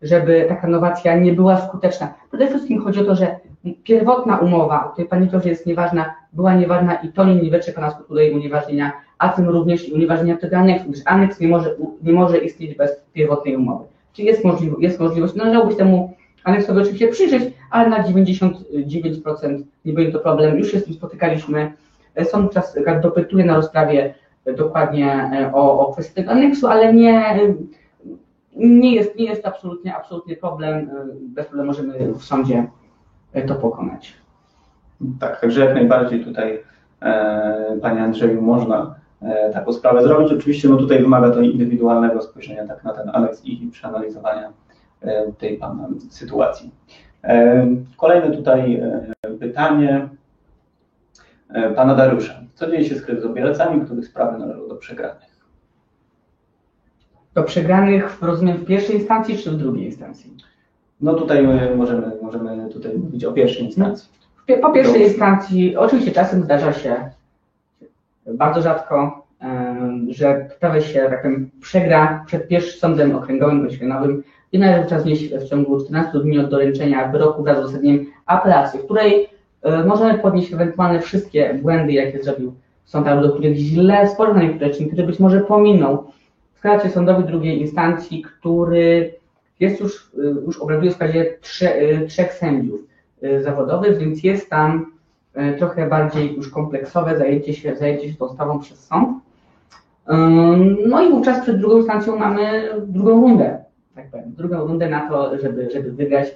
żeby taka innowacja nie była skuteczna. Przede wszystkim chodzi o to, że pierwotna umowa, o której Pani że jest nieważna, była nieważna i to nie niweczy Pana skutku do jej unieważnienia, a tym również i unieważnienia tego aneksu, gdyż aneks nie może, nie może istnieć bez pierwotnej umowy. Czyli jest, możliwe, jest możliwość, należałoby się temu aneksowi oczywiście przyjrzeć, ale na 99% nie będzie to problem. Już się z tym spotykaliśmy. Sąd czas dopytuje na rozprawie dokładnie e, o, o kwestię tego aneksu, ale nie, nie jest, nie jest absolutnie, absolutnie problem. E, Bez problemu możemy w sądzie e, to pokonać. Tak, także jak najbardziej tutaj, e, Panie Andrzeju, można e, taką sprawę zrobić. Oczywiście no tutaj wymaga to indywidualnego spojrzenia tak na ten aneks i przeanalizowania e, tej Pana sytuacji. E, kolejne tutaj e, pytanie e, Pana Dariusza. Co dzieje się z kredytobiorcami, których sprawy należą do przegranych? Do przegranych, rozumiem, w pierwszej instancji czy w drugiej instancji? No tutaj e, możemy, możemy tutaj mówić o pierwszej instancji. Pie- Po pierwszej instancji, oczywiście czasem zdarza się, bardzo rzadko, że sprawę się tak powiem, przegra przed pierwszym sądem okręgowym bądź i należy czas wnieść w ciągu 14 dni od doręczenia wyroku wraz z uzasadnieniem apelacji, w której e, możemy podnieść ewentualne wszystkie błędy, jakie zrobił sąd, albo do których źle spojrzał na niektóre które być może pominął. Wskazać sądowi drugiej instancji, który jest już, y, już obraduje w składzie trze, y, trzech sędziów zawodowych, więc jest tam trochę bardziej już kompleksowe zajęcie się, zajęcie się tą sprawą przez sąd. No i wówczas przed drugą instancją mamy drugą rundę, tak powiem, drugą rundę na to, żeby, żeby wygrać.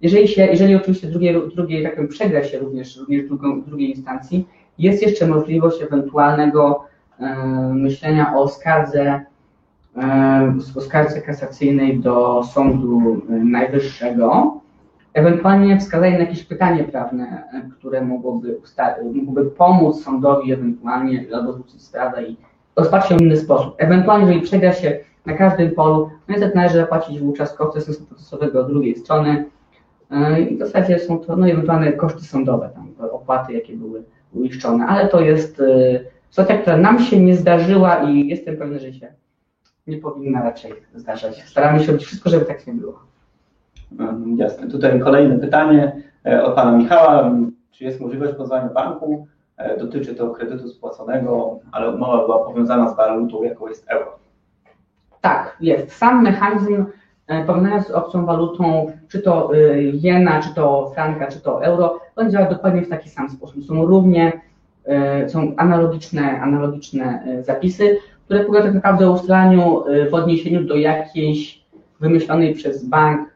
Jeżeli się, jeżeli oczywiście drugiej, drugiej tak powiem, przegra się również, również drugą, drugiej instancji, jest jeszcze możliwość ewentualnego e, myślenia o skardze, e, o skardze kasacyjnej do Sądu e, Najwyższego, ewentualnie wskazanie na jakieś pytanie prawne, e, które mogłoby, mogłoby pomóc sądowi ewentualnie albo zwrócić sprawę i, rozpatrzą w inny sposób. Ewentualnie, jeżeli przegra się na każdym polu, no niestety należy zapłacić wówczas koszty sensu procesowego od drugiej strony. Yy, I w zasadzie są to no, ewentualne koszty sądowe, tam, opłaty, jakie były uiszczone, ale to jest yy, sytuacja, która nam się nie zdarzyła i jestem pewny, że się nie powinna raczej zdarzać. Staramy się robić wszystko, żeby tak nie było. Jasne. Tutaj kolejne pytanie e, od pana Michała. Czy jest możliwość pozwania banku? E, Dotyczy to kredytu spłaconego, ale umowa była powiązana z walutą, jaką jest euro. Tak, jest. Sam mechanizm e, porównania z obcą walutą, czy to jena, czy to franka, czy to euro, on działa dokładnie w taki sam sposób. Są równie, są analogiczne, analogiczne zapisy, które polegają tak naprawdę o ustalaniu w odniesieniu do jakiejś wymyślonej przez bank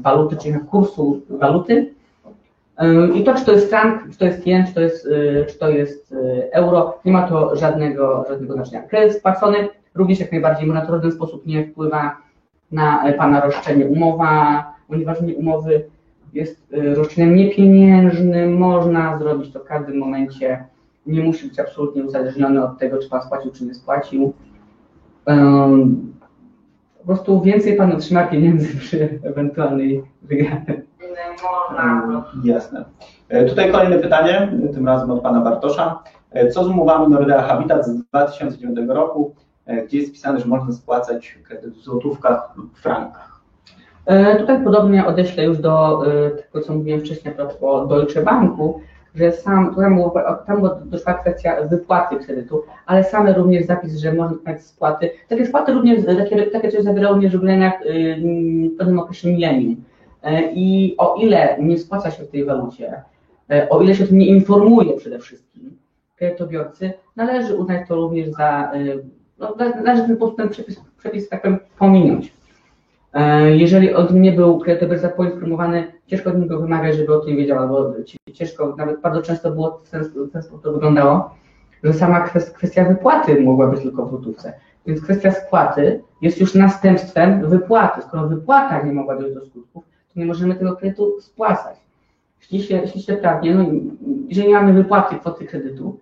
waluty, czyli kursu waluty. I to, czy to jest frank, czy to jest jen, czy to jest, e, czy to jest e, euro, nie ma to żadnego, żadnego znaczenia. Kredyt spłacony również jak najbardziej na to w sposób nie wpływa na e, Pana roszczenie. Umowa, unieważnienie umowy jest e, roszczeniem niepieniężnym, można zrobić to w każdym momencie, nie musi być absolutnie uzależnione od tego, czy Pan spłacił, czy nie spłacił. Po prostu więcej Pan otrzyma pieniędzy przy ewentualnej wygranej. Mm, Jasne. E, Tutaj kolejne pytanie, tym razem od pana Bartosza. E, Co z umowami Nordea Habitat z 2009 roku, e, gdzie jest pisane, że można spłacać kredyt w złotówkach lub frankach? Tutaj podobnie odeślę już do tego, co mówiłem wcześniej a propos Deutsche Banku, że sam, tam, tam doszła kwestia wypłaty kredytu, ale same również zapis, że można dokonać spłaty. Takie spłaty również, takie, takie coś zawierało również w regulamiach y, w pewnym okresie milenium. E, I o ile nie spłaca się w tej walucie, e, o ile się o tym nie informuje przede wszystkim kredytobiorcy, należy uznać to również za, y, no, należy ten, ten przepis, przepis tak powiem, pominąć. E, Jeżeli o tym nie był kredytobiorca poinformowany, ciężko od niego wymagać, żeby o tym wiedział, albo ci- ciężko, nawet bardzo często było w ten, w ten sposób to wyglądało, że sama kwes- kwestia wypłaty mogła być tylko w złotówce. Więc kwestia spłaty jest już następstwem wypłaty. Skoro wypłata nie mogła dojść do skutków, to nie możemy tego kredytu spłacać. Jeśli się prawnie, no, jeżeli nie mamy wypłaty kwoty kredytu,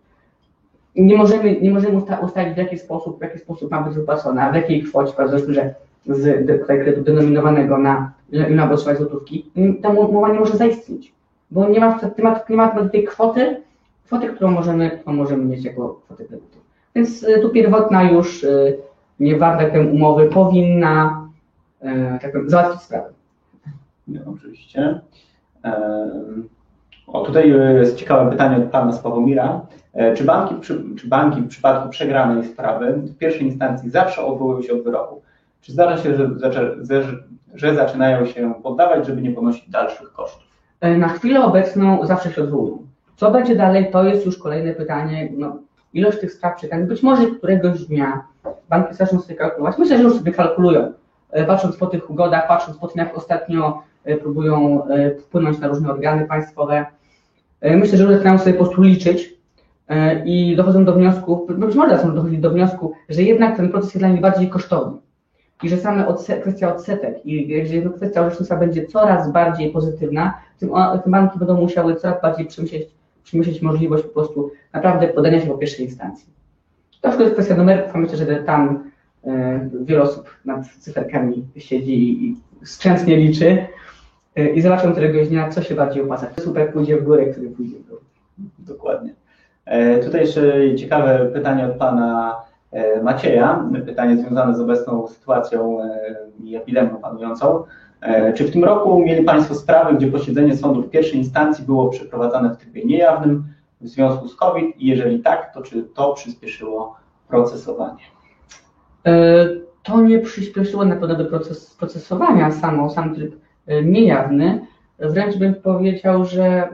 nie możemy, nie możemy usta- ustalić w jaki sposób, w jaki sposób ma być wypłacona, w jakiej kwocie, zresztą, że z kredytu denominowanego na ma potrzebować złotówki, mm, ta umowa nie może zaistnieć, bo nie ma, nie ma, nie ma tej kwoty, kwoty, którą możemy, którą możemy mieć jako kwotę kredytu. Więc y, tu pierwotna już y, niewarta tej umowy powinna y, tak powiem, załatwić sprawę. Oczywiście. Em, O, tutaj e, jest ciekawe pytanie od pana Sławomira. E, Czy banki, czy banki w przypadku przegranej sprawy w pierwszej instancji zawsze odwołują się od wyroku? Czy zdarza się, że, że, zaczynają się poddawać, żeby nie ponosić dalszych kosztów? E, Na chwilę obecną zawsze się odwołują. Co będzie dalej, to jest już kolejne pytanie. No, ilość tych spraw czekań, być może któregoś dnia banki zaczną sobie kalkulować. Myślę, że już sobie kalkulują. E, Patrząc po tych ugodach, patrząc po tym, jak ostatnio e, próbują wpłynąć na różne organy państwowe. Myślę, że już zaczynają sobie po prostu liczyć i dochodzą do wniosku, być może są dochodzili do wniosku, że jednak ten proces jest dla nich bardziej kosztowny i że same odse- kwestia odsetek i jeżeli kwestia orzecznictwa będzie coraz bardziej pozytywna, tym, o- tym banki będą musiały coraz bardziej przemyśleć, przemyśleć możliwość po prostu naprawdę podania się po pierwszej instancji. To już jest kwestia numerów, myślę, że tam e, wiele osób nad cyferkami siedzi i skrzętnie liczy e, i zobaczą któregoś dnia, co się bardziej opłaca. Super pójdzie w górę, który pójdzie w dół. Dokładnie. E, Tutaj jeszcze ciekawe pytanie od pana Macieja. Pytanie związane z obecną sytuacją e, i epidemią panującą. E, Czy w tym roku mieli Państwo sprawy, gdzie posiedzenie sądu w pierwszej instancji było przeprowadzane w trybie niejawnym w związku z COVID i jeżeli tak, to czy to przyspieszyło procesowanie? E, To nie przyspieszyło na pewno do proces, procesowania samo, sam tryb e, niejawny. Wręcz bym powiedział, że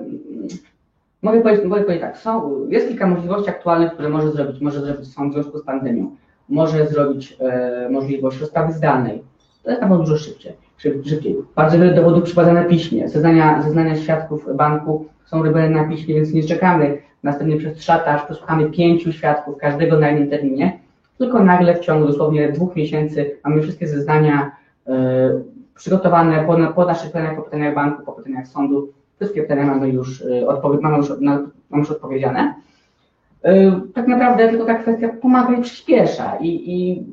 mogę powiedzieć, mogę powiedzieć tak, są, jest kilka możliwości aktualnych, które może zrobić. Może zrobić sąd w związku z pandemią, może zrobić e, możliwość rozprawy zdalnej. To jest na dużo szybciej. szyb- szybciej. Bardzo wiele dowodów przykłada na piśmie. Zeznania, zeznania świadków banku są robione na piśmie, więc nie czekamy następnie przez szata, aż przesłuchamy pięciu świadków, każdego na innym terminie tylko nagle w ciągu dosłownie dwóch miesięcy mamy wszystkie zeznania e, przygotowane po, po naszych pytaniach, po pytaniach banku, po pytaniach sądu. Wszystkie pytania mamy już, odpowie- mamy już, mamy już odpowiedziane. Y, Tak naprawdę tylko ta kwestia pomaga i przyspiesza i, i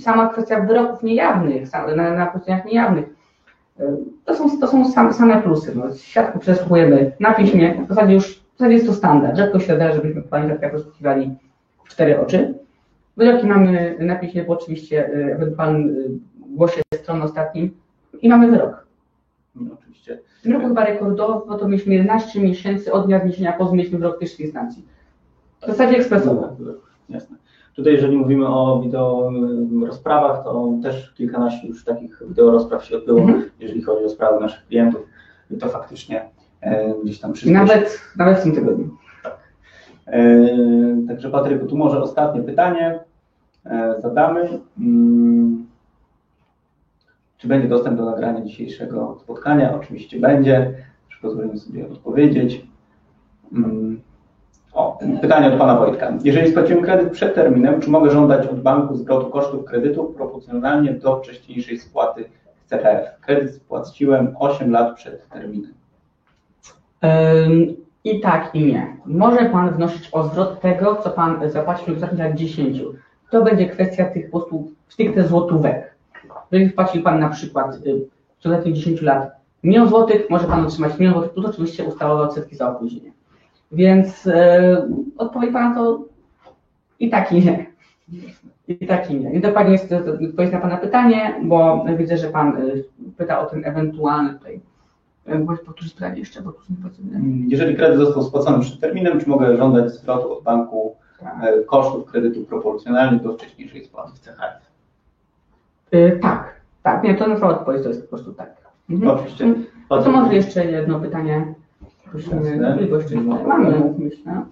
sama kwestia wyroków niejawnych, na, na niejawnych, y, to są, to są same, same plusy. No, świadków przesłuchujemy na piśmie, w zasadzie już w zasadzie jest to standard. Rzadko się zdarza, żebyśmy pani świadka przesłuchiwali w cztery oczy. Wyroki mamy na piśmie po oczywiście y, ewentualnym y, głosie stron ostatnim i mamy wyrok. No. W tym roku chyba rekordowo to mieliśmy 11 miesięcy od dnia wniesienia pozwu, mieliśmy wyrok pierwszej instancji. W zasadzie ekspresowo. Jasne. Tutaj jeżeli mówimy o wideo y, rozprawach, to też kilkanaście już takich wideo rozpraw się odbyło, Mhm. jeżeli chodzi o sprawy naszych klientów. I to faktycznie e, gdzieś tam I przyspieszy. nawet, nawet w tym tygodniu. E, Także Patryku, tu może ostatnie pytanie e, zadamy. Mm, Czy będzie dostęp do nagrania dzisiejszego spotkania? Oczywiście będzie. Już pozwolimy sobie odpowiedzieć. Mm, O, pytanie od Pana Wojtka. Jeżeli spłaciłem kredyt przed terminem, czy mogę żądać od banku zwrotu kosztów kredytu proporcjonalnie do wcześniejszej spłaty CHF? Kredyt spłaciłem 8 lat przed terminem. I tak, i nie. Może Pan wnosić o zwrot tego, co Pan zapłacił w ostatnich lat 10. To będzie kwestia tych po prostu stricte złotówek. Jeżeli wpłacił Pan na przykład w ostatnich 10 lat milion złotych, może Pan otrzymać milion złotych, plus oczywiście ustawowe odsetki za opóźnienie. Więc y, odpowiedź Pana to i tak, i nie. I tak, i nie. I dokładnie jest to, odpowiedź na Pana pytanie, bo widzę, że Pan y, pyta o ten ewentualny tutaj. y, Możesz powtórzyć pytanie jeszcze, bo potrzebuję. Jeżeli kredyt został spłacony przed terminem, czy mogę żądać zwrotu od banku Tak. e, kosztów kredytu proporcjonalnie do wcześniejszej spłaty w CHF? Y, tak, tak, nie, to na odpowiedź to jest po prostu tak. Mhm. Oczywiście. A to może jeszcze jedno pytanie. Prosimy, tutaj mamy, myślę.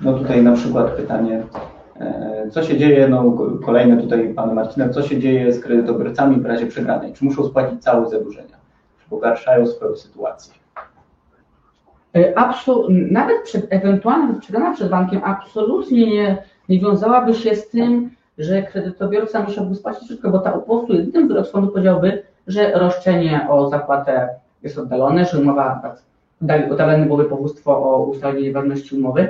No tutaj na przykład pytanie, e, co się dzieje, no kolejne tutaj Pana Marcina, co się dzieje z kredytobiorcami w razie przegranej? Czy muszą spłacić całe zadłużenia? Czy pogarszają swoją sytuację? Absol- nawet przed, ewentualna przegrana przed bankiem absolutnie nie, nie wiązałaby się z tym, że kredytobiorca musiałby spłacić wszystko, bo ta po prostu jedynym wyrok sądu powiedziałby, że roszczenie o zapłatę jest oddalone, że umowa, oddalone byłoby powództwo o ustalenie ważności umowy,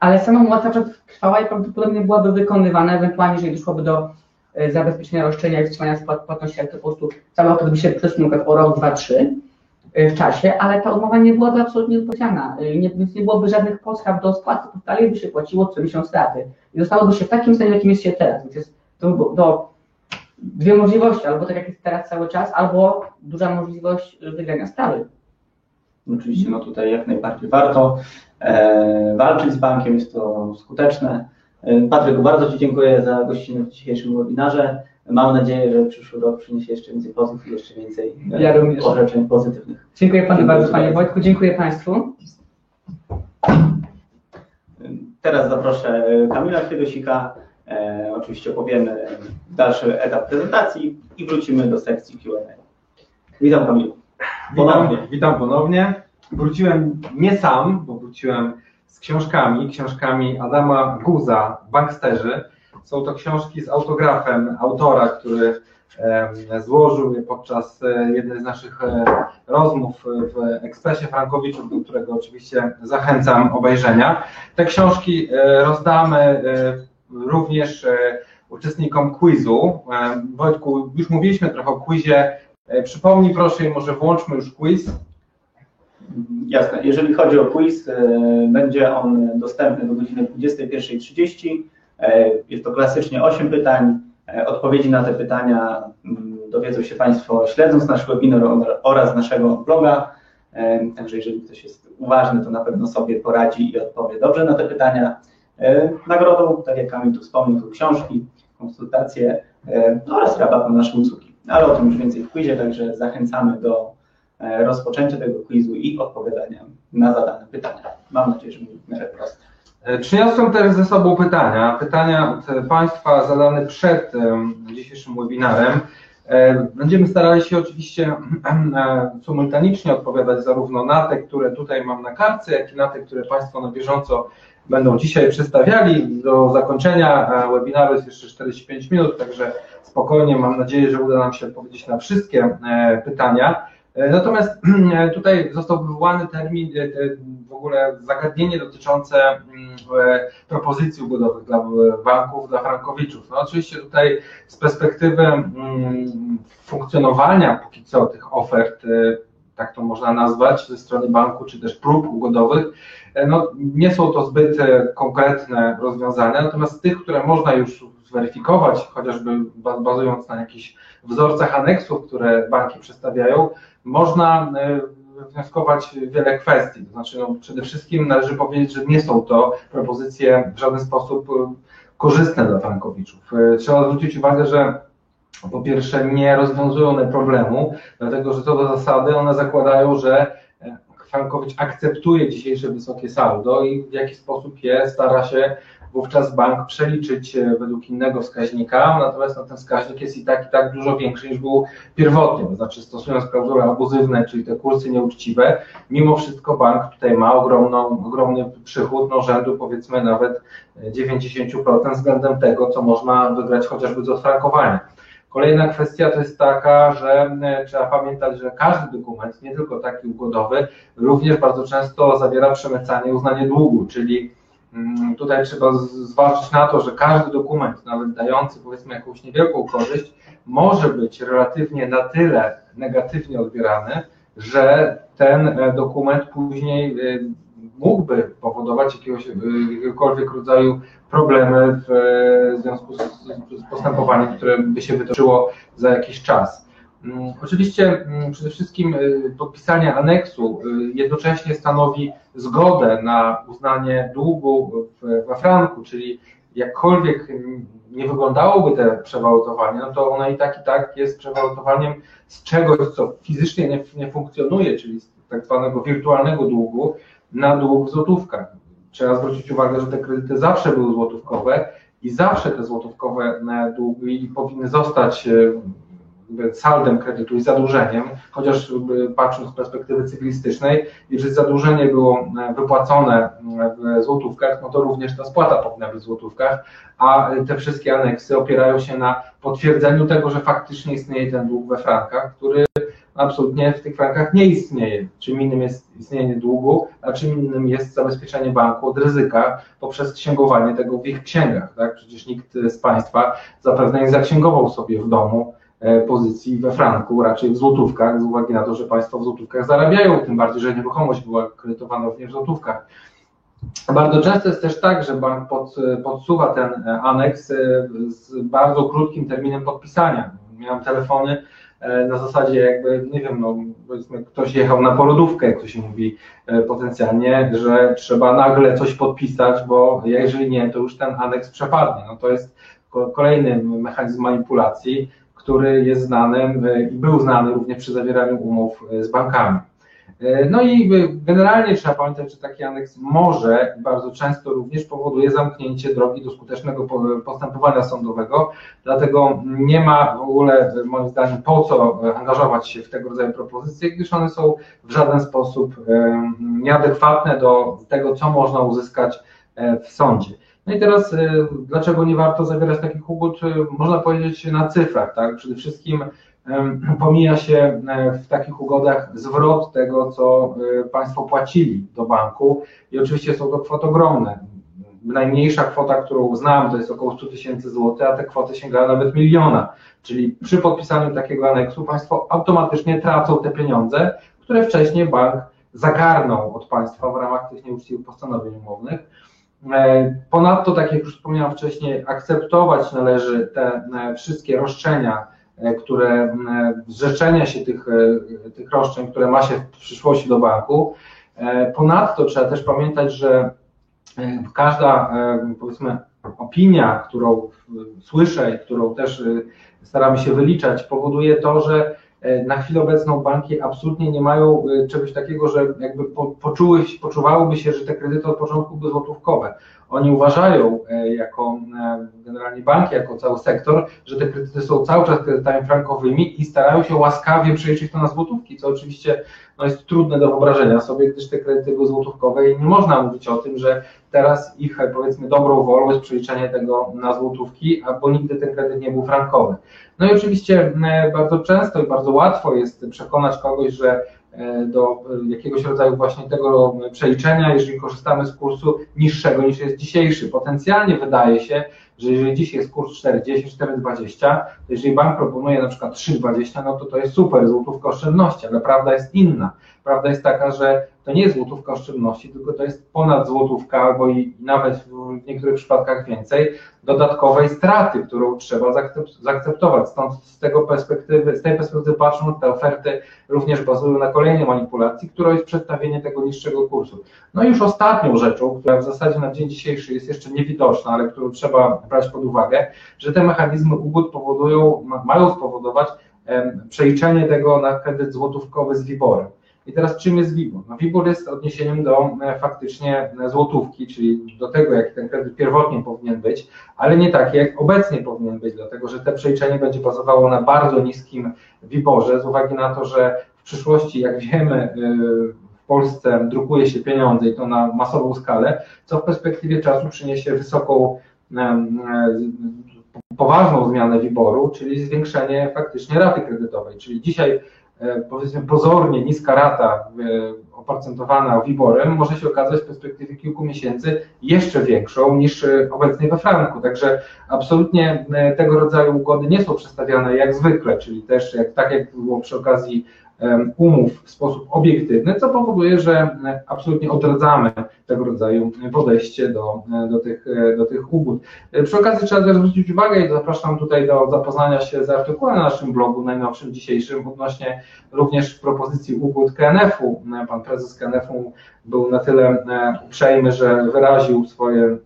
ale sama umowa cały czas trwała i prawdopodobnie byłaby wykonywana, ewentualnie jeżeli doszłoby do e, zabezpieczenia roszczenia i wstrzymania płatności, jak to po prostu cały okres by się przesunął o rok, dwa, trzy. e, w czasie, ale ta umowa nie byłaby absolutnie wypowiedziana, e, nie, więc nie byłoby żadnych podstaw do spłaty, to dalej by się płaciło co miesiąc raty i zostałoby się w takim stanie, jakim jest się teraz, więc jest do, dwie możliwości, albo tak jak jest teraz cały czas, albo duża możliwość wygrania sprawy. Oczywiście no tutaj jak najbardziej warto e, walczyć z bankiem, jest to skuteczne. E, Patryku, bardzo Ci dziękuję za gościnę w dzisiejszym webinarze. Mam nadzieję, że przyszły rok przyniesie jeszcze więcej pozów i jeszcze więcej e, Ja orzeczeń pozytywnych. Dziękuję Panu Dziękuję bardzo, Panie. Wojtku, dziękuję Państwu. Teraz zaproszę e, Kamila Chwiedosika. E, oczywiście opowiemy dalszy etap prezentacji i wrócimy do sekcji Q&A. Witam Kamilu. Ponownie. Witam, witam ponownie. Wróciłem nie sam, bo wróciłem z książkami, książkami Adama Guza, Banksterzy. Są to książki z autografem autora, który złożył je podczas e, jednej z naszych e, rozmów w Ekspresie Frankowiczu, do którego oczywiście zachęcam obejrzenia. Te książki e, rozdamy również uczestnikom quizu. Wojtku, już mówiliśmy trochę o quizie. Przypomnij proszę i może włączmy już quiz. Jasne. Jeżeli chodzi o quiz, będzie on dostępny do godziny 21.30. E, Jest to klasycznie 8 pytań. E, Odpowiedzi na te pytania mm, dowiedzą się Państwo śledząc nasz webinar oraz naszego bloga. E, Także jeżeli ktoś jest uważny, to na pewno sobie poradzi i odpowie dobrze na te pytania. Nagrodą, tak jak Kamil tu wspomniał, są książki, konsultacje e, oraz rabat na nasze usługi. Ale o tym już więcej w quizie, także zachęcamy do rozpoczęcia tego quizu i odpowiadania na zadane pytania. Mam nadzieję, że będzie w miarę proste. E, Przyniosłem też ze sobą pytania. Pytania od Państwa zadane przed dzisiejszym webinarem. E, będziemy starali się oczywiście e, symultanicznie odpowiadać zarówno na te, które tutaj mam na kartce, jak i na te, które Państwo na bieżąco będą dzisiaj przedstawiali. Do zakończenia e, webinaru jest jeszcze 45 minut, także spokojnie mam nadzieję, że uda nam się odpowiedzieć na wszystkie pytania. Natomiast tutaj został wywołany termin, ogóle zagadnienie dotyczące mm, propozycji ugodowych dla banków, dla frankowiczów. No oczywiście tutaj z perspektywy mm, funkcjonowania póki co tych ofert, y, tak to można nazwać, ze strony banku, czy też prób ugodowych, no, nie są to zbyt konkretne rozwiązania, natomiast tych, które można już zweryfikować, chociażby bazując na jakichś wzorcach aneksów, które banki przedstawiają, można wnioskować wiele kwestii. To znaczy, no, przede wszystkim należy powiedzieć, że nie są to propozycje w żaden sposób korzystne dla frankowiczów. Trzeba zwrócić uwagę, że po pierwsze nie rozwiązują one problemu, dlatego że co do zasady one zakładają, że Frankowicz akceptuje dzisiejsze wysokie saldo i w jaki sposób je stara się wówczas bank przeliczyć e, według innego wskaźnika, natomiast no, ten wskaźnik jest i tak, i tak dużo większy niż był pierwotnie, to znaczy stosując klauzule abuzywne, czyli te kursy nieuczciwe, mimo wszystko bank tutaj ma ogromną, ogromny przychód, no rzędu powiedzmy nawet 90% względem tego, co można wygrać chociażby z odfrankowania. Kolejna kwestia to jest taka, że e, trzeba pamiętać, że każdy dokument, nie tylko taki ugodowy, również bardzo często zawiera przemycanie uznanie długu, czyli tutaj trzeba zważyć na to, że każdy dokument, nawet dający powiedzmy jakąś niewielką korzyść, może być relatywnie na tyle negatywnie odbierany, że ten e, dokument później e, mógłby powodować jakiegoś, jakiegokolwiek rodzaju problemy w związku z postępowaniem, które by się wytoczyło za jakiś czas. Mm, oczywiście mm, przede wszystkim y, podpisanie aneksu y, jednocześnie stanowi zgodę na uznanie długu we franku, czyli jakkolwiek nie wyglądałoby te przewalutowanie, no to ono i tak i tak jest przewalutowaniem z czegoś, co fizycznie nie, nie funkcjonuje, czyli z tak zwanego wirtualnego długu na dług w złotówkach. Trzeba zwrócić uwagę, że te kredyty zawsze były złotówkowe i zawsze te złotówkowe e, długi powinny zostać e, saldem kredytu i zadłużeniem, chociaż e, patrząc z perspektywy cyklistycznej, jeżeli zadłużenie było wypłacone w złotówkach, no to również ta spłata powinna być w złotówkach, a te wszystkie aneksy opierają się na potwierdzeniu tego, że faktycznie istnieje ten dług we frankach, który absolutnie w tych frankach nie istnieje. Czym innym jest istnienie długu, a czym innym jest zabezpieczenie banku od ryzyka poprzez księgowanie tego w ich księgach. Tak? Przecież nikt z Państwa zapewne nie zaksięgował sobie w domu e, pozycji we franku, raczej w złotówkach, z uwagi na to, że Państwo w złotówkach zarabiają, tym bardziej, że nieruchomość była kredytowana również w złotówkach. Bardzo często jest też tak, że bank pod, podsuwa ten aneks e, z bardzo krótkim terminem podpisania. Miałem telefony E, na zasadzie jakby, nie wiem, no powiedzmy ktoś jechał na porodówkę, się mówi e, potencjalnie, że trzeba nagle coś podpisać, bo jeżeli nie, to już ten aneks przepadnie. No to jest kolejny mechanizm manipulacji, który jest znany e, i był znany również przy zawieraniu umów z bankami. E, no i e, generalnie trzeba pamiętać, że taki aneks może bardzo często również powoduje zamknięcie drogi do skutecznego postępowania sądowego, dlatego nie ma w ogóle moim zdaniem po co angażować się w tego rodzaju propozycje, gdyż one są w żaden sposób e, nieadekwatne do tego, co można uzyskać w sądzie. No i teraz, dlaczego nie warto zawierać takich ugód? Można powiedzieć na cyfrach, tak? Przede wszystkim pomija się e, w takich ugodach zwrot tego, co e, Państwo płacili do banku i oczywiście są to kwoty ogromne. Najmniejsza kwota, którą znam, to jest około 100 tysięcy złotych, a te kwoty sięgają nawet miliona. Czyli przy podpisaniu takiego aneksu Państwo automatycznie tracą te pieniądze, które wcześniej bank zagarnął od Państwa w ramach tych nieuczciwych postanowień umownych. E, ponadto, tak jak już wspomniałem wcześniej, akceptować należy te wszystkie roszczenia, E, które e, zrzeczenia się tych, e, tych roszczeń, które ma się w przyszłości do banku. Ponadto trzeba też pamiętać, że każda powiedzmy opinia, którą słyszę i którą też staramy się wyliczać, powoduje to, że na chwilę obecną banki absolutnie nie mają czegoś takiego, że jakby poczuły, poczuwałyby się, że te kredyty od początku były złotówkowe. Oni uważają e, jako generalnie banki, jako cały sektor, że te kredyty są cały czas kredytami frankowymi i starają się łaskawie przejrzeć to na złotówki, co oczywiście no jest trudne do wyobrażenia sobie, gdyż te kredyty były złotówkowe i nie można mówić o tym, że teraz ich powiedzmy dobrą wolą jest przeliczenie tego na złotówki, bo nigdy ten kredyt nie był frankowy. No i oczywiście bardzo często i bardzo łatwo jest przekonać kogoś, że E, do jakiegoś rodzaju właśnie tego przeliczenia, jeżeli korzystamy z kursu niższego niż jest dzisiejszy. Potencjalnie wydaje się, że jeżeli dziś jest kurs 4,10, 4,20, to jeżeli bank proponuje na przykład 3,20, no to to jest super, złotówka oszczędności, ale prawda jest inna. Prawda jest taka, że to nie jest złotówka oszczędności, tylko to jest ponad złotówka, albo i nawet w niektórych przypadkach więcej, dodatkowej straty, którą trzeba zaakceptować. Stąd z, tego perspektywy, z tej perspektywy patrząc, te oferty również bazują na kolejnej manipulacji, którą jest przedstawienie tego niższego kursu. No i już ostatnią rzeczą, która w zasadzie na dzień dzisiejszy jest jeszcze niewidoczna, ale którą trzeba brać pod uwagę, że te mechanizmy ugód powodują, mają spowodować przeliczenie tego na kredyt złotówkowy z WIBOR-em. I teraz czym jest WIBOR? No WIBOR jest odniesieniem do e, faktycznie e, złotówki, czyli do tego, jak ten kredyt pierwotnie powinien być, ale nie tak, jak obecnie powinien być, dlatego że te przeliczenie będzie bazowało na bardzo niskim WIBORze, z uwagi na to, że w przyszłości, jak wiemy, e, w Polsce drukuje się pieniądze i to na masową skalę, co w perspektywie czasu przyniesie wysoką, poważną zmianę WIBOR-u, czyli zwiększenie faktycznie raty kredytowej. Czyli dzisiaj powiedzmy pozornie niska rata e, oprocentowana WIBOR-em może się okazać w perspektywie kilku miesięcy jeszcze większą niż e, obecnie we franku. Także absolutnie tego rodzaju ugody nie są przedstawiane jak zwykle, czyli też jak, tak jak było przy okazji umów w sposób obiektywny, co powoduje, że absolutnie odradzamy tego rodzaju podejście do, do, tych, do tych ugód. Przy okazji trzeba też zwrócić uwagę i zapraszam tutaj do zapoznania się z artykułem na naszym blogu, najnowszym dzisiejszym, odnośnie również propozycji ugód KNF-u. Pan prezes KNF-u był na tyle uprzejmy, że wyraził swoje,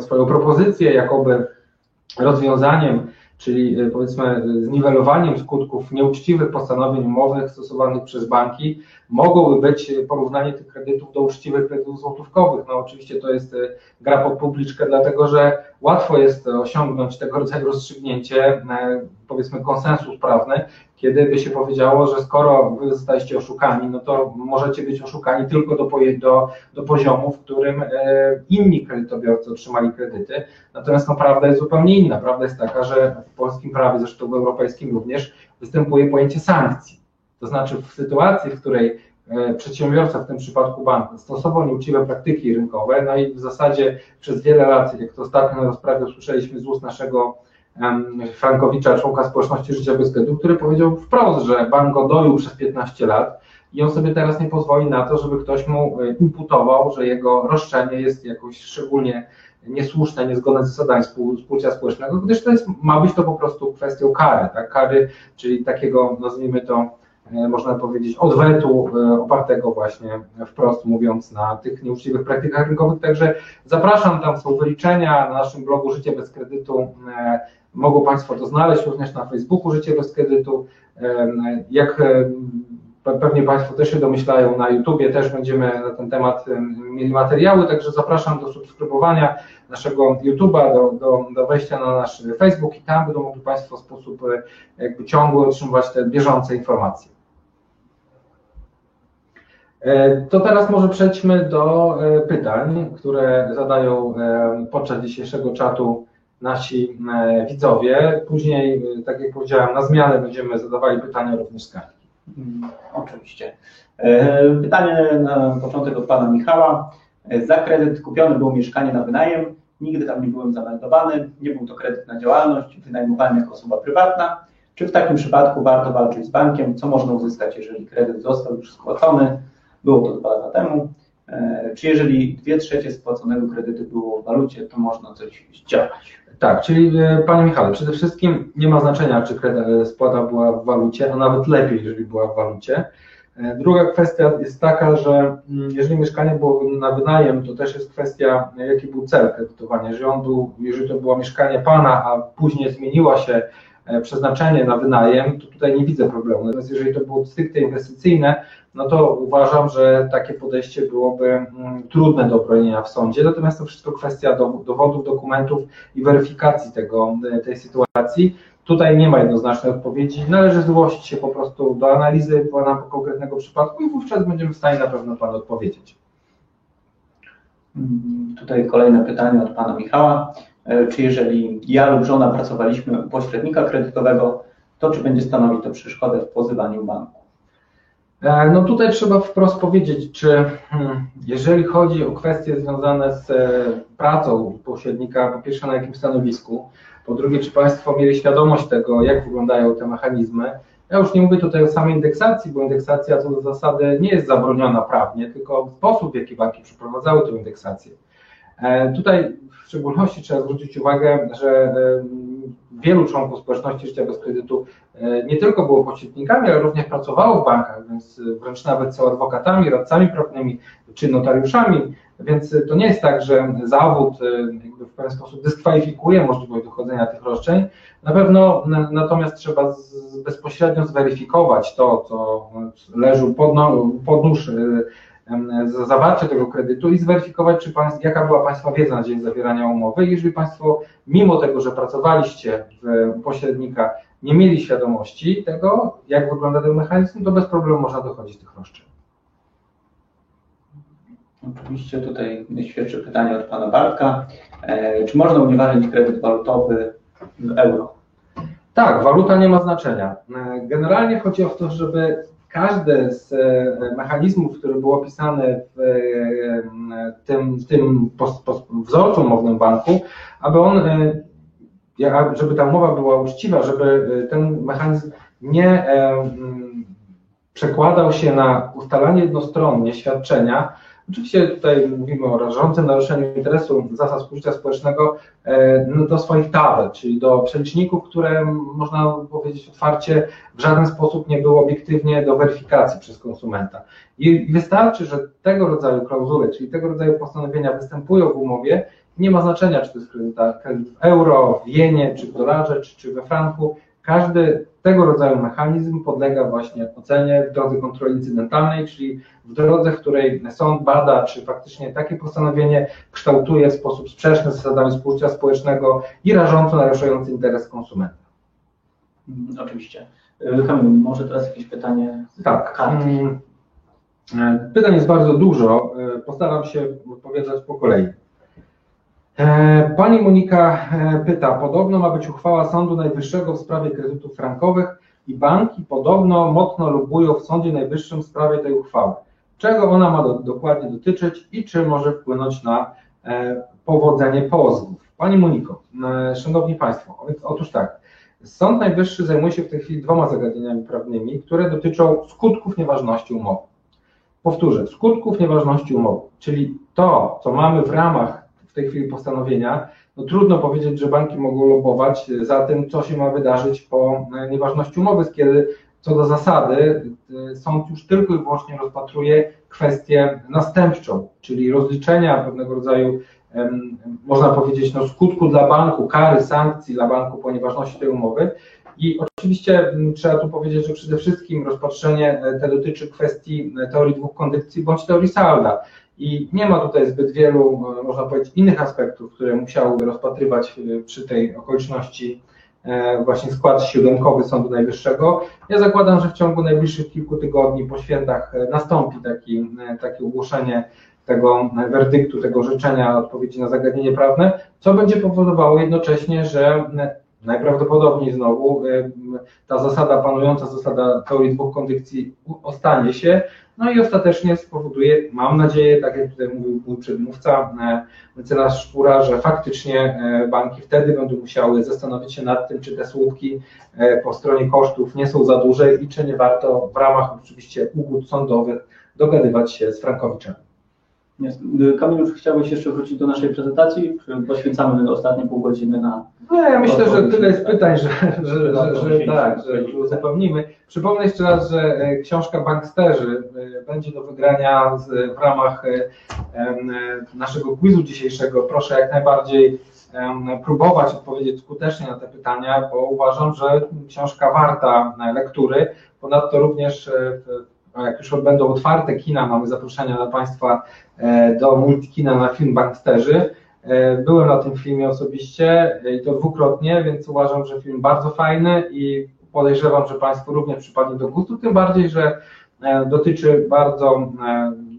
swoją propozycję, jakoby rozwiązaniem czyli e, powiedzmy zniwelowaniem skutków nieuczciwych postanowień umowych stosowanych przez banki, mogłoby być porównanie tych kredytów do uczciwych kredytów złotówkowych. No oczywiście to jest e, gra pod publiczkę, dlatego że łatwo jest osiągnąć tego rodzaju rozstrzygnięcie, e, powiedzmy konsensus prawny, kiedy by się powiedziało, że skoro wy zostaliście oszukani, no to możecie być oszukani tylko do, do, do poziomu, w którym e, inni kredytobiorcy otrzymali kredyty. Natomiast no, prawda jest zupełnie inna. Prawda jest taka, że w polskim prawie, zresztą w europejskim również, występuje pojęcie sankcji. To znaczy w sytuacji, w której e, przedsiębiorca, w tym przypadku bank, stosował nieuczciwe praktyki rynkowe, no i w zasadzie przez wiele lat, jak to ostatnio na rozprawie usłyszeliśmy z ust naszego Frankowicza, członka społeczności Życia Bez Kredytu, który powiedział wprost, że bank go doił przez 15 lat i on sobie teraz nie pozwoli na to, żeby ktoś mu e, imputował, że jego roszczenie jest jakoś szczególnie niesłuszne, niezgodne z zasadami współczucia społecznego, gdyż to jest, ma być to po prostu kwestią kary, tak? kary, czyli takiego, nazwijmy to, e, można powiedzieć, odwetu e, opartego właśnie wprost mówiąc na tych nieuczciwych praktykach rynkowych. Także zapraszam, tam są wyliczenia na naszym blogu Życie bez kredytu Mogą Państwo to znaleźć również na Facebooku Życie bez kredytu. Jak pewnie Państwo też się domyślają, na YouTubie też będziemy na ten temat mieli materiały, także zapraszam do subskrybowania naszego YouTube'a, do, do, do wejścia na nasz Facebook i tam będą mogli Państwo w sposób e, jakby ciągły otrzymywać te bieżące informacje. E, to teraz może przejdźmy do e, pytań, które zadają podczas dzisiejszego czatu nasi e, widzowie. Później, e, tak jak powiedziałem, na zmianę będziemy zadawali pytania również z. Mm, oczywiście. E, pytanie na początek od pana Michała. Za kredyt kupiony było mieszkanie na wynajem, nigdy tam nie byłem zameldowany, nie był to kredyt na działalność, wynajmowany jako osoba prywatna. Czy w takim przypadku warto walczyć z bankiem? Co można uzyskać, jeżeli kredyt został już spłacony? Było to dwa lata temu. Czy jeżeli dwie trzecie spłaconego kredytu było w walucie, to można coś zdziałać? Tak, czyli e, Panie Michale, przede wszystkim nie ma znaczenia, czy e, spłata była w walucie, a nawet lepiej, jeżeli była w walucie. E, druga kwestia jest taka, że mm, jeżeli mieszkanie było na wynajem, to też jest kwestia, jaki był cel kredytowania. Jeżeli, on był, jeżeli to było mieszkanie Pana, a później zmieniło się przeznaczenie na wynajem, to tutaj nie widzę problemu. Natomiast jeżeli to było stricte inwestycyjne, no to uważam, że takie podejście byłoby mm, trudne do obronienia w sądzie. Natomiast to wszystko kwestia dowodów, dokumentów i weryfikacji tego, tej sytuacji. Tutaj nie ma jednoznacznej odpowiedzi. Należy zgłosić się po prostu do analizy pana konkretnego przypadku i wówczas będziemy w stanie na pewno panu odpowiedzieć. Mm, tutaj kolejne pytanie od pana Michała. E, czy jeżeli ja lub żona pracowaliśmy u pośrednika kredytowego, to czy będzie stanowić to przeszkodę w pozywaniu banku? E, no tutaj trzeba wprost powiedzieć, czy hmm, jeżeli chodzi o kwestie związane z e, pracą pośrednika, po pierwsze na jakim stanowisku, po drugie, czy Państwo mieli świadomość tego, jak wyglądają te mechanizmy. Ja już nie mówię tutaj o samej indeksacji, bo indeksacja co do zasady nie jest zabroniona prawnie, tylko sposób, w jaki banki przeprowadzały tę indeksację. E, tutaj w szczególności trzeba zwrócić uwagę, że wielu członków społeczności życia bez kredytu e, nie tylko było pośrednikami, ale również pracowało w bankach, więc wręcz nawet są adwokatami, radcami prawnymi czy notariuszami, więc to nie jest tak, że zawód e, w pewien sposób dyskwalifikuje możliwość dochodzenia tych roszczeń. Na pewno natomiast trzeba z, bezpośrednio zweryfikować to, co leży pod, no, pod nóż zawarcie tego kredytu i zweryfikować, czy państw, jaka była Państwa wiedza na dzień zawierania umowy. Jeżeli Państwo, mimo tego, że pracowaliście w pośrednika, nie mieli świadomości tego, jak wygląda ten mechanizm, to bez problemu można dochodzić tych roszczeń. Oczywiście tutaj świeże pytanie od Pana Bartka. E, czy można unieważnić kredyt walutowy w euro? Tak, waluta nie ma znaczenia. E, generalnie chodzi o to, żeby każdy z e, mechanizmów, który był opisany w e, tym, w tym wzorcu umownym banku, aby on, e, żeby ta umowa była uczciwa, żeby ten mechanizm nie przekładał się na ustalanie jednostronnie świadczenia, Oczywiście tutaj mówimy o rażącym naruszeniu interesu zasad współżycia społecznego e, no, do swoich tabel, czyli do przeliczników, które można powiedzieć otwarcie w żaden sposób nie były obiektywnie do weryfikacji przez konsumenta. I wystarczy, że tego rodzaju klauzule, czyli tego rodzaju postanowienia występują w umowie, nie ma znaczenia, czy to jest kredyt w euro, w jenie, czy w dolarze, czy, czy we franku, każdy tego rodzaju mechanizm podlega właśnie ocenie w drodze kontroli incydentalnej, czyli w drodze, w której sąd bada, czy faktycznie takie postanowienie kształtuje w sposób sprzeczny z zasadami współczucia społecznego i rażąco naruszający interes konsumenta. Mm, oczywiście. Y, Kamil, może teraz jakieś pytanie? Tak. Mm, e, pytań jest bardzo dużo. E, postaram się odpowiadać po kolei. E, pani Monika e, pyta, podobno ma być uchwała Sądu Najwyższego w sprawie kredytów frankowych i banki podobno mocno lubują w Sądzie Najwyższym w sprawie tej uchwały. Czego ona ma do, dokładnie dotyczyć i czy może wpłynąć na e, powodzenie pozwów? Pani Moniko, e, Szanowni Państwo, otóż tak, Sąd Najwyższy zajmuje się w tej chwili dwoma zagadnieniami prawnymi, które dotyczą skutków nieważności umowy. Powtórzę, skutków nieważności umowy, czyli to, co mamy w ramach w tej chwili postanowienia, no trudno powiedzieć, że banki mogą lobować za tym, co się ma wydarzyć po e, nieważności umowy, kiedy co do zasady e, sąd już tylko i wyłącznie rozpatruje kwestię następczą, czyli rozliczenia pewnego rodzaju, można powiedzieć, no, skutku dla banku, kary, sankcji dla banku po nieważności tej umowy. I oczywiście trzeba tu powiedzieć, że przede wszystkim rozpatrzenie e, te dotyczy kwestii teorii dwóch kondycji bądź teorii salda. I nie ma tutaj zbyt wielu, e, można powiedzieć, innych aspektów, które musiałyby rozpatrywać e, przy tej okoliczności e, właśnie skład siódemkowy Sądu Najwyższego. Ja zakładam, że w ciągu najbliższych kilku tygodni po świętach nastąpi taki, takie ogłoszenie tego werdyktu, tego życzenia odpowiedzi na zagadnienie prawne, co będzie powodowało jednocześnie, że najprawdopodobniej znowu ta zasada, panująca zasada teorii dwóch kondycji ostanie się, no i ostatecznie spowoduje, mam nadzieję, tak jak tutaj mówił mój przedmówca, e, mecenas Szpura, że faktycznie e, banki wtedy będą musiały zastanowić się nad tym, czy te słupki e, po stronie kosztów nie są za duże i czy nie warto w ramach oczywiście ugód sądowych dogadywać się z frankowiczami. Kamil, chciałbyś jeszcze wrócić do naszej prezentacji? Poświęcamy ostatnie pół godziny na. No, ja myślę, że tyle jest pytań, że, że, że, że tak, że. Przypomnę jeszcze raz, że e, książka Banksterzy e, będzie do wygrania w ramach e, naszego quizu dzisiejszego. Proszę jak najbardziej próbować odpowiedzieć skutecznie na te pytania, bo uważam, że książka warta lektury. Ponadto również jak już będą otwarte kina, mamy zaproszenia dla Państwa e, do multikina na film Banksterzy. E, byłem na tym filmie osobiście i to dwukrotnie, więc uważam, że film bardzo fajny i podejrzewam, że Państwu również przypadnie do gustu, tym bardziej, że dotyczy bardzo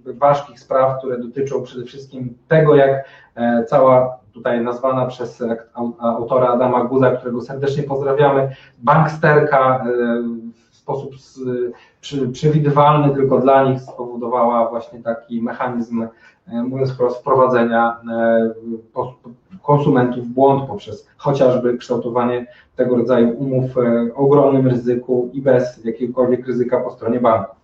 ważkich spraw, które dotyczą przede wszystkim tego, jak cała tutaj nazwana przez autora Adama Guza, którego serdecznie pozdrawiamy, banksterka sposób przewidywalny tylko dla nich spowodowała właśnie taki mechanizm, e, mówiąc wprost, wprowadzenia e, konsumentów w błąd poprzez chociażby kształtowanie tego rodzaju umów e, o ogromnym ryzyku i bez jakiegokolwiek ryzyka po stronie banku.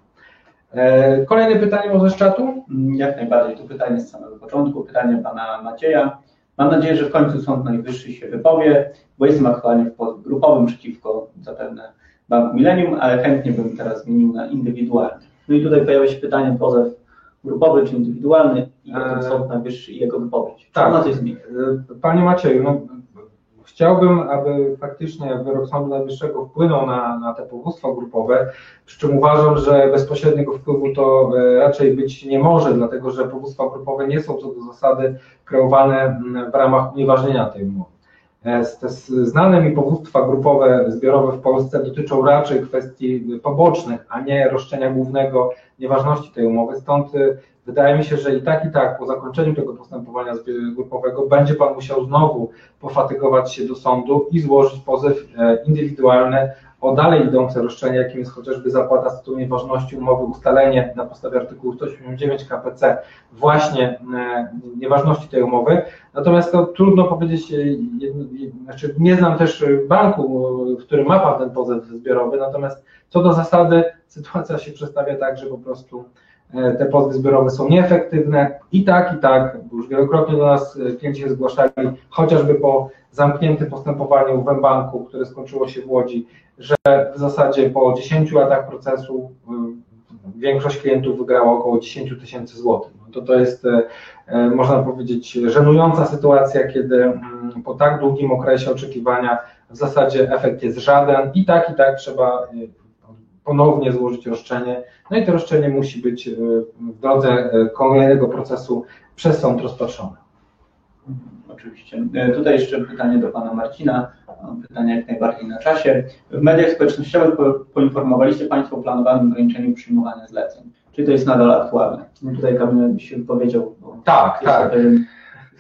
Kolejne pytanie może z czatu? Jak najbardziej, to pytanie z samego początku, pytanie pana Macieja. Mam nadzieję, że w końcu Sąd Najwyższy się wypowie, bo jestem aktualnie w grupowym przeciwko zapewne Banku Millennium, ale chętnie bym teraz zmienił na indywidualny. No i tutaj pojawia się pytanie, pozew grupowy czy indywidualny i tym Sąd Najwyższy i jego wypowiedź. Tak. na coś zmieni? Panie Macieju, no, chciałbym, aby faktycznie wyrok Sądu Najwyższego wpłynął na, na te powództwa grupowe, przy czym uważam, że bezpośredniego wpływu to e, raczej być nie może, dlatego że powództwa grupowe nie są co do zasady kreowane w ramach unieważnienia tej umowy. E, te znane mi powództwa grupowe, zbiorowe w Polsce dotyczą raczej kwestii pobocznych, a nie roszczenia głównego nieważności tej umowy. Stąd e, wydaje mi się, że i tak, i tak po zakończeniu tego postępowania grupowego będzie Pan musiał znowu pofatygować się do sądu i złożyć pozew e, indywidualny o dalej idące roszczenie, jakim jest chociażby zapłata z tytułu nieważności umowy, ustalenie na podstawie artykułu 189 KPC właśnie e, nieważności tej umowy. Natomiast to trudno powiedzieć, e, znaczy nie znam też banku, w którym ma Pan ten pozew zbiorowy, natomiast co do zasady sytuacja się przedstawia tak, że po prostu e, te pozwy zbiorowe są nieefektywne i tak, i tak, już wielokrotnie do nas klienci się zgłaszali, chociażby po zamkniętym postępowaniu w banku, które skończyło się w Łodzi, że w zasadzie po 10 latach procesu y, większość klientów wygrała około 10 tysięcy złotych. No to to jest, e, e, można powiedzieć, żenująca sytuacja, kiedy mm, po tak długim okresie oczekiwania w zasadzie efekt jest żaden i tak, i tak trzeba ponownie złożyć roszczenie. No i to roszczenie musi być y, w drodze kolejnego procesu przez sąd rozpatrzone oczywiście. E, tutaj jeszcze pytanie do pana Marcina, pytanie jak najbardziej na czasie. W mediach społecznościowych poinformowaliście Państwo o planowanym ograniczeniu przyjmowania zleceń. Czy to jest nadal aktualne? No tutaj Kamil się wypowiedział. Tak, tak.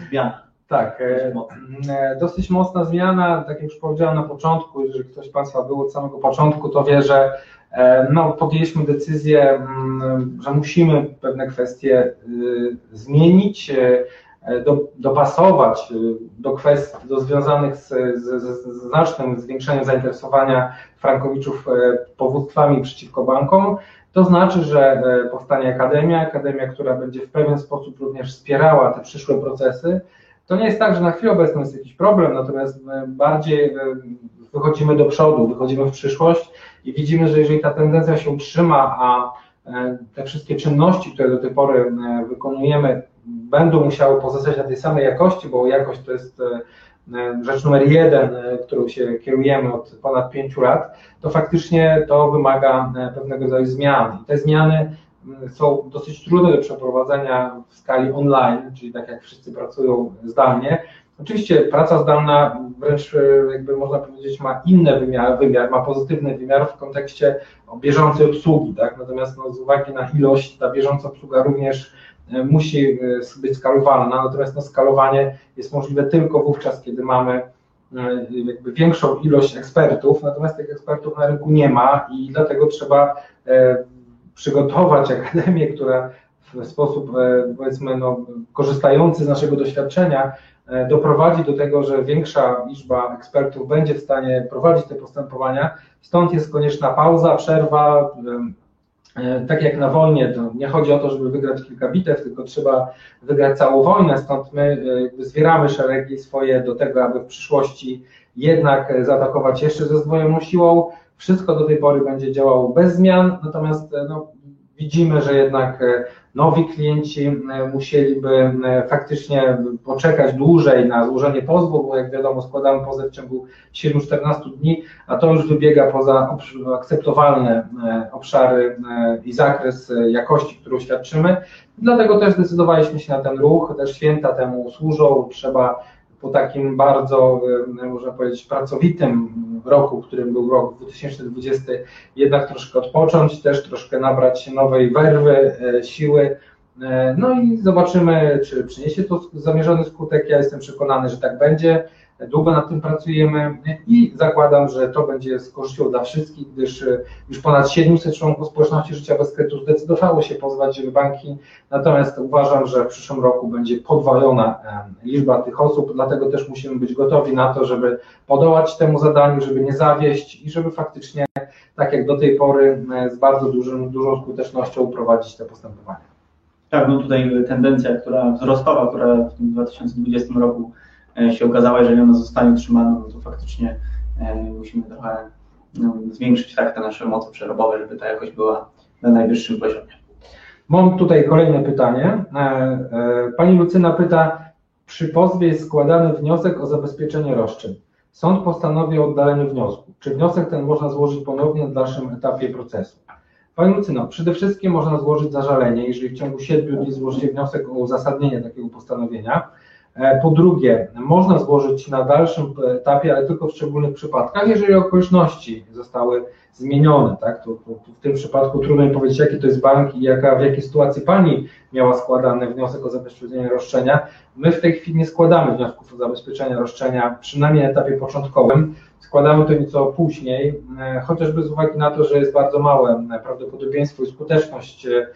Zmiana. Tak, e, dosyć mocna zmiana, tak jak już powiedziałem na początku, jeżeli ktoś z Państwa był od samego początku, to wie, że no, podjęliśmy decyzję, mm, że musimy pewne kwestie y, zmienić, E, do, dopasować e, do kwestii do związanych z, z, z, znacznym zwiększeniem zainteresowania frankowiczów e, powództwami przeciwko bankom, to znaczy, że powstanie akademia, akademia, która będzie w pewien sposób również wspierała te przyszłe procesy. To nie jest tak, że na chwilę obecną jest jakiś problem, natomiast bardziej wychodzimy do przodu, wychodzimy w przyszłość i widzimy, że jeżeli ta tendencja się utrzyma, a te wszystkie czynności, które do tej pory wykonujemy, będą musiały pozostać na tej samej jakości, bo jakość to jest e, e, rzecz numer jeden, e, którą się kierujemy od ponad pięciu lat, to faktycznie to wymaga pewnego rodzaju zmian. I te zmiany są dosyć trudne do przeprowadzenia w skali online, czyli tak jak wszyscy pracują zdalnie. Oczywiście praca zdalna wręcz jakby można powiedzieć ma inny wymiar, wymiar ma pozytywny wymiar w kontekście bieżącej obsługi, tak? Natomiast no, z uwagi na ilość ta bieżąca obsługa również E, musi e, być skalowalna, natomiast no, skalowanie jest możliwe tylko wówczas, kiedy mamy e, jakby większą ilość ekspertów, natomiast tych ekspertów na rynku nie ma i dlatego trzeba przygotować akademię, która w sposób powiedzmy no, korzystający z naszego doświadczenia doprowadzi do tego, że większa liczba ekspertów będzie w stanie prowadzić te postępowania. Stąd jest konieczna pauza, przerwa, E, tak jak na wojnie, to nie chodzi o to, żeby wygrać kilka bitew, tylko trzeba wygrać całą wojnę, stąd my e, zbieramy szeregi swoje do tego, aby w przyszłości jednak zaatakować jeszcze ze zdwojoną siłą. Wszystko do tej pory będzie działało bez zmian, natomiast e, no, widzimy, że jednak e, nowi klienci musieliby faktycznie poczekać dłużej na złożenie pozwu, bo jak wiadomo składamy pozew w ciągu 7-14 dni, a to już wybiega poza akceptowalne obszary i zakres jakości, którą świadczymy. Dlatego też zdecydowaliśmy się na ten ruch, też święta temu służą, trzeba po takim bardzo, można powiedzieć, pracowitym roku, którym był rok 2020, jednak troszkę odpocząć, też troszkę nabrać nowej werwy, e, siły. E, no i zobaczymy, czy przyniesie to zamierzony skutek. Ja jestem przekonany, że tak będzie. Długo nad tym pracujemy i zakładam, że to będzie z korzyścią dla wszystkich, gdyż e, już ponad 700 członków społeczności życia bez kredytu zdecydowało się pozwać banki, natomiast uważam, że w przyszłym roku będzie podwojona liczba tych osób, dlatego też musimy być gotowi na to, żeby podołać temu zadaniu, żeby nie zawieść i żeby faktycznie, tak jak do tej pory, e, z bardzo dużym, dużą skutecznością prowadzić te postępowania. Tak, no tutaj tendencja, która wzrostowa, która w tym 2020 roku się okazała, jeżeli ona zostanie utrzymana, no to faktycznie e, musimy trochę no, zwiększyć tak te nasze moce przerobowe, żeby ta jakość była na najwyższym poziomie. Mam tutaj kolejne pytanie. E, pani Lucyna pyta, przy pozwie jest składany wniosek o zabezpieczenie roszczeń. Sąd postanowił o oddaleniu wniosku. Czy wniosek ten można złożyć ponownie w dalszym etapie procesu? Pani Lucyno, przede wszystkim można złożyć zażalenie, jeżeli w ciągu 7 dni złożycie wniosek o uzasadnienie takiego postanowienia. E, po drugie, można złożyć na dalszym etapie, ale tylko w szczególnych przypadkach, jeżeli okoliczności zostały zmienione, tak? To, to, to w tym przypadku trudno mi powiedzieć, jaki to jest bank i jaka, w jakiej sytuacji Pani miała składany wniosek o zabezpieczenie roszczenia. My w tej chwili nie składamy wniosków o zabezpieczenie roszczenia, przynajmniej na etapie początkowym. Składamy to nieco później, e, chociażby z uwagi na to, że jest bardzo małe prawdopodobieństwo i skuteczność e,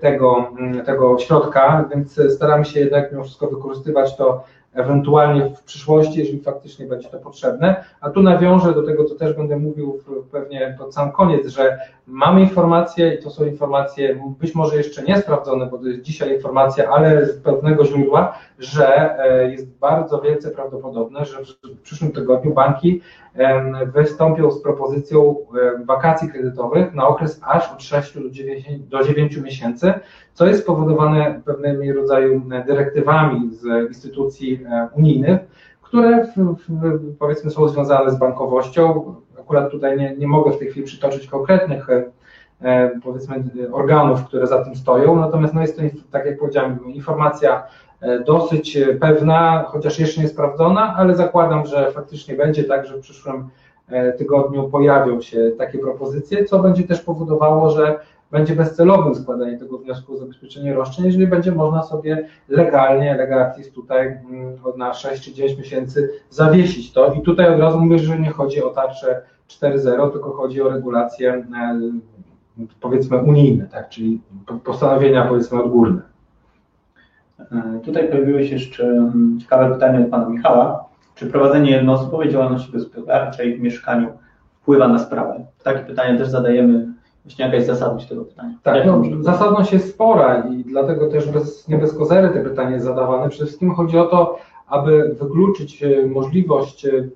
tego, mm, tego środka, więc staramy się jednak mimo wszystko wykorzystywać to ewentualnie w przyszłości, jeżeli faktycznie będzie to potrzebne. A tu nawiążę do tego, co też będę mówił pewnie pod sam koniec, że mamy informacje i to są informacje być może jeszcze nie sprawdzone, bo to jest dzisiaj informacja, ale z pewnego źródła, że e, jest bardzo wielce prawdopodobne, że w przyszłym tygodniu banki wystąpią z propozycją wakacji kredytowych na okres aż od 6 do 9, do 9 miesięcy, co jest spowodowane pewnymi rodzaju dyrektywami z instytucji unijnych, które w, w, powiedzmy są związane z bankowością. Akurat tutaj nie, nie mogę w tej chwili przytoczyć konkretnych powiedzmy organów, które za tym stoją, natomiast no jest to, tak jak powiedziałem, informacja dosyć pewna, chociaż jeszcze nie sprawdzona, ale zakładam, że faktycznie będzie tak, że w przyszłym tygodniu pojawią się takie propozycje, co będzie też powodowało, że będzie bezcelowym składanie tego wniosku o zabezpieczenie roszczeń, jeżeli będzie można sobie legalnie, legatis tutaj mm, na 6 czy 9 miesięcy zawiesić to. I tutaj od razu mówię, że nie chodzi o tarczę 4.0, tylko chodzi o regulacje e, powiedzmy unijne, tak, czyli postanowienia powiedzmy odgórne. E, tutaj pojawiło się jeszcze mm, ciekawe pytanie od pana Michała. Czy prowadzenie jednoosobowej działalności gospodarczej w mieszkaniu wpływa na sprawę? Takie pytanie też zadajemy Właśnie jaka jest zasadność tego pytania? Tak, no, zasadność jest spora i dlatego też bez, nie bez kozery te pytanie jest zadawane. Przede wszystkim chodzi o to, aby wykluczyć e, możliwość e,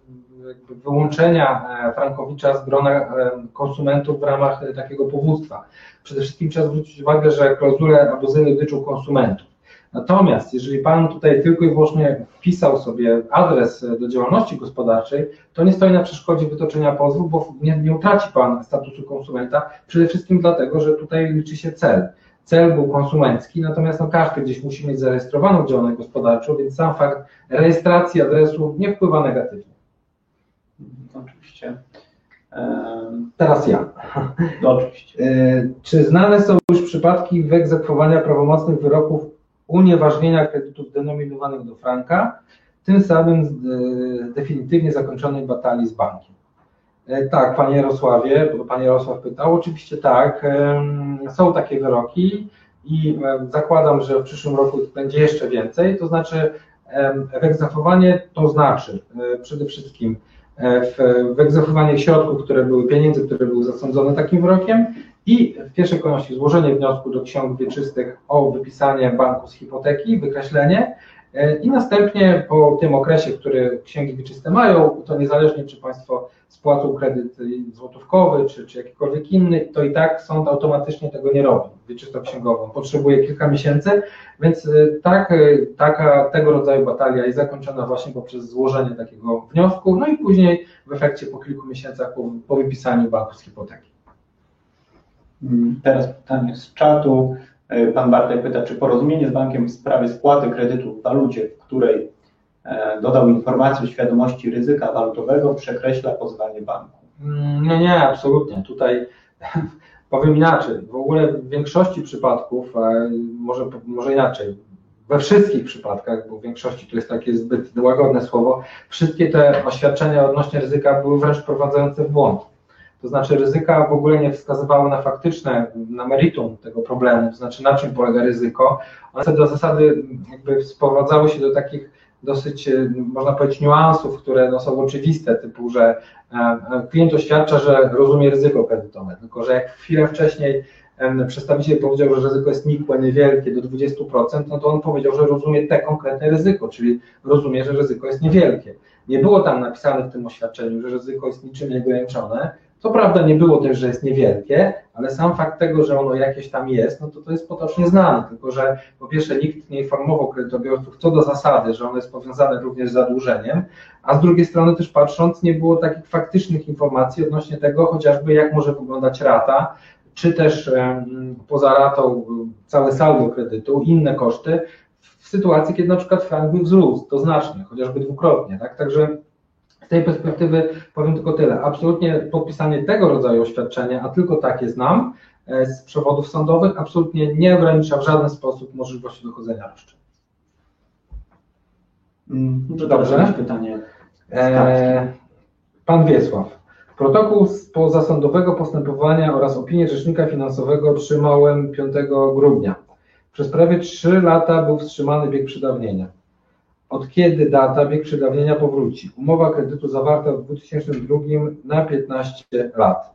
wyłączenia Frankowicza z grona konsumentów w ramach takiego powództwa. Przede wszystkim trzeba zwrócić uwagę, że klauzule abuzyjne dotyczą konsumentów. Natomiast jeżeli Pan tutaj tylko i wyłącznie wpisał sobie adres do działalności gospodarczej, to nie stoi na przeszkodzie wytoczenia pozwu, bo nie, nie utraci Pan statusu konsumenta, przede wszystkim dlatego, że tutaj liczy się cel. Cel był konsumencki, natomiast no, każdy gdzieś musi mieć zarejestrowaną działalność gospodarczą, więc sam fakt rejestracji adresu nie wpływa negatywnie. Oczywiście. Teraz ja. No, oczywiście. E, czy znane są już przypadki wyegzekwowania prawomocnych wyroków unieważnienia kredytów denominowanych do franka, tym samym e, definitywnie zakończonej batalii z bankiem. E, tak, panie Jarosławie, bo pan Jarosław pytał, oczywiście tak, są takie wyroki i zakładam, że w przyszłym roku będzie jeszcze więcej, to znaczy wyegzekwowanie to znaczy e, przede wszystkim wyegzekwowanie środków, które były pieniędzy, które były zasądzone takim wyrokiem i w pierwszej kolejności złożenie wniosku do ksiąg wieczystych o wypisanie banku z hipoteki, wykreślenie E, I następnie po tym okresie, który księgi wieczyste mają, to niezależnie czy Państwo spłacą kredyt złotówkowy, czy, czy jakikolwiek inny, to i tak sąd automatycznie tego nie robi, wieczystoksięgową. Potrzebuje kilka miesięcy, więc y, tak, y, taka, tego rodzaju batalia jest zakończona właśnie poprzez złożenie takiego wniosku, no i później w efekcie po kilku miesiącach po, po wypisaniu banku z hipoteki. Mm, Teraz pytanie z czatu. E, Pan Bartek pyta, czy porozumienie z bankiem w sprawie spłaty kredytu w walucie, w której e, dodał informację o świadomości ryzyka walutowego, przekreśla pozwanie banku. Mm, Nie, nie, absolutnie. Tutaj powiem inaczej. W ogóle w większości przypadków, e, może, może inaczej, we wszystkich przypadkach, bo w większości to jest takie zbyt łagodne słowo, wszystkie te oświadczenia odnośnie ryzyka były wręcz wprowadzające w błąd. To znaczy ryzyka w ogóle nie wskazywały na faktyczne, na meritum tego problemu, to znaczy na czym polega ryzyko. One do zasady jakby sprowadzały się do takich dosyć, e, można powiedzieć, niuansów, które no, są oczywiste, typu, że e, e, klient oświadcza, że rozumie ryzyko kredytowe, tylko że jak chwilę wcześniej przedstawiciel powiedział, że ryzyko jest nikłe, niewielkie, do 20%, no to on powiedział, że rozumie te konkretne ryzyko, czyli rozumie, że ryzyko jest niewielkie. Nie było tam napisane w tym oświadczeniu, że ryzyko jest niczym nieograniczone. Co prawda nie było też, że jest niewielkie, ale sam fakt tego, że ono jakieś tam jest, no to to jest potocznie znane, tylko że po pierwsze nikt nie informował kredytobiorców co do zasady, że ono jest powiązane również z zadłużeniem, a z drugiej strony też patrząc nie było takich faktycznych informacji odnośnie tego chociażby jak może wyglądać rata, czy też poza ratą całe saldo kredytu, inne koszty, w sytuacji, kiedy na przykład frank by wzrósł, to znacznie, chociażby dwukrotnie, tak? Także tej perspektywy powiem tylko tyle. Absolutnie podpisanie tego rodzaju oświadczenia, a tylko takie znam, e, z przewodów sądowych, absolutnie nie ogranicza w żaden sposób możliwości dochodzenia roszczeń. Mm, Dobrze, Dobrze. teraz pytanie. E, Pan Wiesław. Protokół z pozasądowego postępowania oraz opinię rzecznika finansowego otrzymałem 5 grudnia. Przez prawie 3 lata był wstrzymany bieg przedawnienia. Od kiedy data bieg przedawnienia powróci? Umowa kredytu zawarta w 2002 na 15 lat.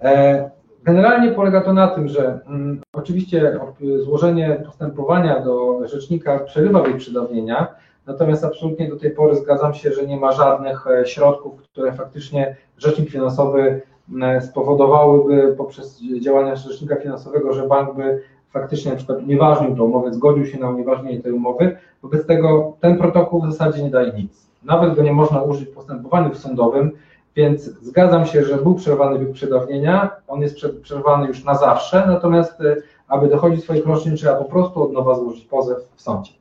E, Generalnie polega to na tym, że mm, oczywiście złożenie postępowania do rzecznika przerywa bieg przedawnienia, Natomiast absolutnie do tej pory zgadzam się, że nie ma żadnych e, środków, które faktycznie rzecznik finansowy m, spowodowałyby poprzez działania rzecznika finansowego, że bank by faktycznie na przykład unieważnił tę umowę, zgodził się na unieważnienie tej umowy. Wobec tego ten protokół w zasadzie nie daje nic. Nawet go nie można użyć w postępowaniu sądowym, więc zgadzam się, że był przerwany bieg przedawnienia, on jest prze- przerwany już na zawsze, natomiast e, aby dochodzić swoich roszczeń, trzeba po prostu od nowa złożyć pozew w sądzie.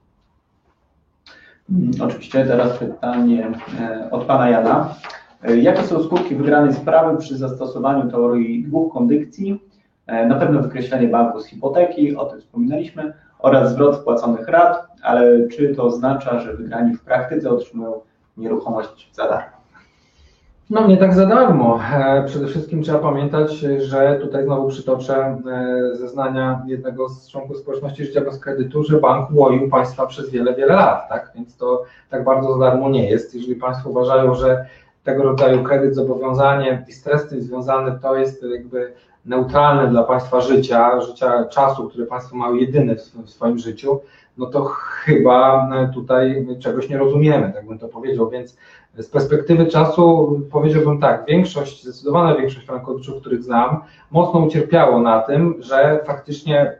Mm, Oczywiście teraz pytanie e, od Pana Jana. E, Jakie są skutki wygranej sprawy przy zastosowaniu teorii dwóch kondycji? E, Na pewno wykreślenie banku z hipoteki, o tym wspominaliśmy, oraz zwrot wpłaconych rat, ale czy to oznacza, że wygrani w praktyce otrzymują nieruchomość za darmo? No nie tak za darmo. E, Przede wszystkim trzeba pamiętać, że tutaj znowu przytoczę e, zeznania jednego z członków społeczności życia bez kredytu, że bank łoił państwa przez wiele, wiele lat, tak? Więc to tak bardzo za darmo nie jest. Jeżeli państwo uważają, że tego rodzaju kredyt, zobowiązanie i stres tym związany to jest jakby neutralne dla państwa życia, życia czasu, który państwo mają jedyny w swoim- życiu, no to chyba e, tutaj czegoś nie rozumiemy, tak bym to powiedział, więc z perspektywy czasu powiedziałbym tak, większość, zdecydowana większość frankowiczów, których znam, mocno ucierpiało na tym, że faktycznie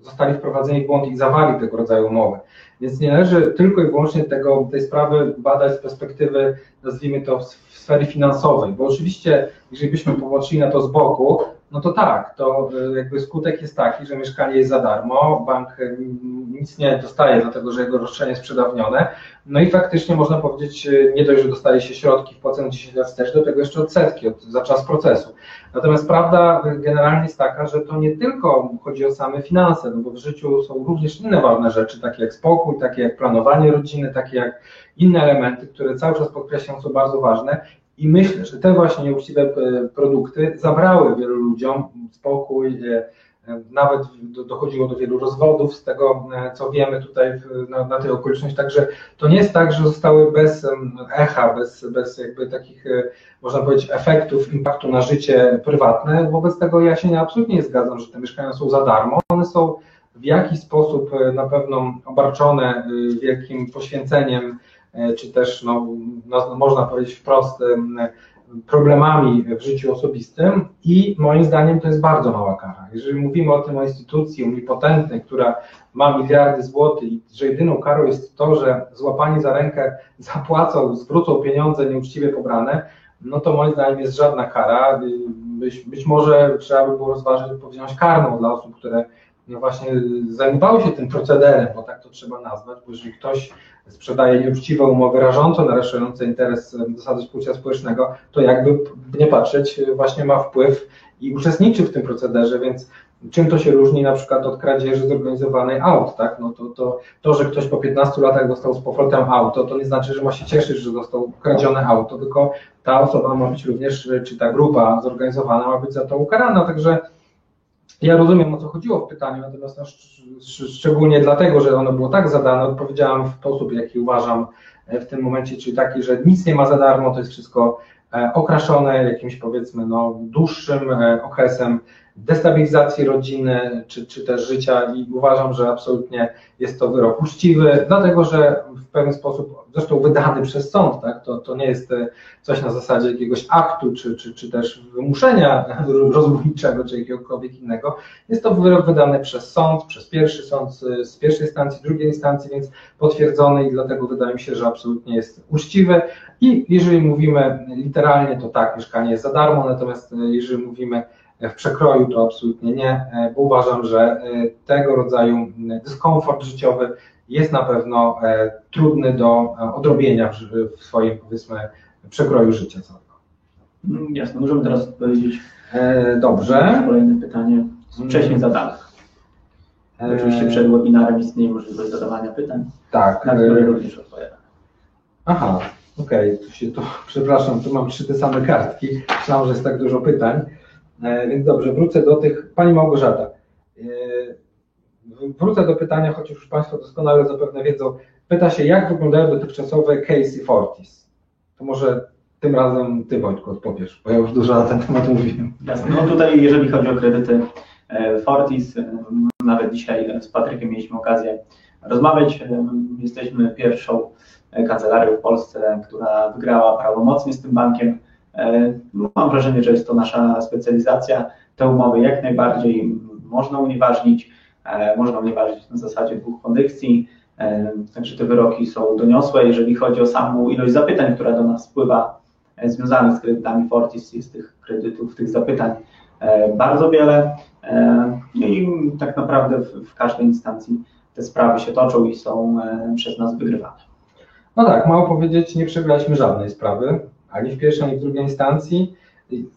zostali wprowadzeni w błąd i zawarli tego rodzaju umowy. Więc nie należy tylko i wyłącznie tego, tej sprawy badać z perspektywy, nazwijmy to, w sfery finansowej, bo oczywiście, jeżeli byśmy popatrzyli na to z boku, no to tak, to y, jakby skutek jest taki, że mieszkanie jest za darmo, bank y, nic nie dostaje, dlatego że jego roszczenie jest przedawnione, no i faktycznie można powiedzieć, y, nie dość, że dostaje się środki wpłacone 10 lat wstecz, do tego jeszcze odsetki od, za czas procesu. Natomiast prawda generalnie jest taka, że to nie tylko chodzi o same finanse, no bo w życiu są również inne ważne rzeczy, takie jak spokój, takie jak planowanie rodziny, takie jak inne elementy, które cały czas podkreślam są bardzo ważne i myślę, że te właśnie nieuczciwe e, produkty zabrały wielu ludziom spokój, e, e, nawet do- dochodziło do wielu rozwodów, z tego co wiemy tutaj na, na tej okoliczności. Także to nie jest tak, że zostały bez echa, bez, bez jakby takich, można powiedzieć, efektów, impaktu na życie prywatne. Wobec tego ja się nie, absolutnie nie zgadzam, że te mieszkania są za darmo. One są w jaki sposób na pewno obarczone wielkim poświęceniem, czy też no, no, można powiedzieć wprost em, problemami w życiu osobistym i moim zdaniem to jest bardzo mała kara. Jeżeli mówimy o tym o instytucji omnipotentnej, która ma miliardy złotych i że jedyną karą jest to, że złapani za rękę zapłacą, zwrócą pieniądze nieuczciwie pobrane, no to moim zdaniem jest żadna kara. Być, być może trzeba by było rozważyć odpowiedzialność karną dla osób, które no właśnie zajmowały się tym procederem, bo tak to trzeba nazwać, bo jeżeli ktoś sprzedaje nieuczciwe umowy rażąco naruszające interes em, zasady współdziałania społecznego, to jakby nie patrzeć właśnie ma wpływ i uczestniczy w tym procederze, więc czym to się różni na przykład od kradzieży zorganizowanej aut, tak? No to, to, to, że ktoś po 15 latach dostał z powrotem auto, to nie znaczy, że ma się cieszyć, że dostał kradzione auto, tylko ta osoba ma być również, czy ta grupa zorganizowana ma być za to ukarana, także ja rozumiem o co chodziło w pytaniu, natomiast no, sz, sz, szczególnie dlatego, że ono było tak zadane, odpowiedziałam w sposób, jaki uważam e, w tym momencie, czyli taki, że nic nie ma za darmo, to jest wszystko e, okraszone jakimś powiedzmy no, dłuższym e, okresem destabilizacji rodziny czy, czy też życia i uważam, że absolutnie jest to wyrok uczciwy, dlatego że w pewien sposób, zresztą wydany przez sąd, tak, to, to nie jest e, coś na zasadzie jakiegoś aktu czy, czy, czy też wymuszenia rozbójniczego czy jakiegokolwiek innego, jest to wyrok wydany przez sąd, przez pierwszy sąd z, pierwszej instancji, drugiej instancji, więc potwierdzony i dlatego wydaje mi się, że absolutnie jest uczciwy. I jeżeli mówimy literalnie, to tak, mieszkanie jest za darmo, natomiast e, jeżeli mówimy w przekroju, to absolutnie nie, e, bo uważam, że e, tego rodzaju dyskomfort życiowy jest na pewno e, trudny do odrobienia w, swoim, powiedzmy, przekroju życia całego. Mm, Jasne, możemy teraz odpowiedzieć Dobrze. kolejne pytanie z wcześniej zadanych. Oczywiście przed webinarem istnieje możliwość zadawania pytań, Tak. na które również odpowiadam. Aha, okej, tu się to, przepraszam, tu mam trzy te same kartki. Myślałem, że jest tak dużo pytań. E, więc dobrze, wrócę do tych. Pani Małgorzata, e, wrócę do pytania, chociaż już Państwo doskonale zapewne wiedzą. Pyta się, jak wyglądają dotychczasowe case i Fortis. To może tym razem Ty, Wojtku, odpowiesz, bo ja już dużo na ten temat mówiłem. Jasne. No tutaj, jeżeli chodzi o kredyty e, Fortis, nawet dzisiaj z Patrykiem mieliśmy okazję rozmawiać. Jesteśmy pierwszą kancelarią w Polsce, która wygrała prawomocnie z tym bankiem. E, Mam wrażenie, że jest to nasza specjalizacja. Te umowy jak najbardziej można unieważnić. E, Można unieważnić na zasadzie dwóch kondycji. E, Także te wyroki są doniosłe. Jeżeli chodzi o samą ilość zapytań, która do nas spływa e, związanych z kredytami Fortis, jest tych kredytów, tych zapytań bardzo wiele E, i tak naprawdę w, każdej instancji te sprawy się toczą i są przez nas wygrywane. No tak, mało powiedzieć, nie przegraliśmy żadnej sprawy, ani w pierwszej, ani w drugiej instancji.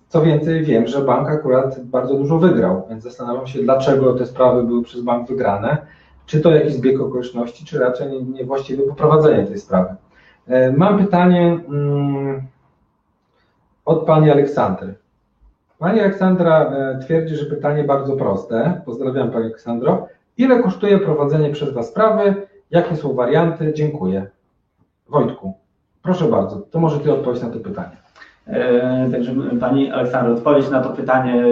Co więcej, wiem, że bank akurat bardzo dużo wygrał, więc zastanawiam się, dlaczego te sprawy były przez bank wygrane. Czy to jakiś zbieg okoliczności, czy raczej nie- niewłaściwe poprowadzenie tej sprawy. E, Mam pytanie mm, od pani Aleksandry. Pani Aleksandra e, twierdzi, że pytanie bardzo proste. Pozdrawiam pani Aleksandro. Ile kosztuje prowadzenie przez Was sprawy? Jakie są warianty? Dziękuję. Wojtku, proszę bardzo, to może Ty odpowiedź na to pytanie. E, Także Pani Aleksandro, odpowiedź na to pytanie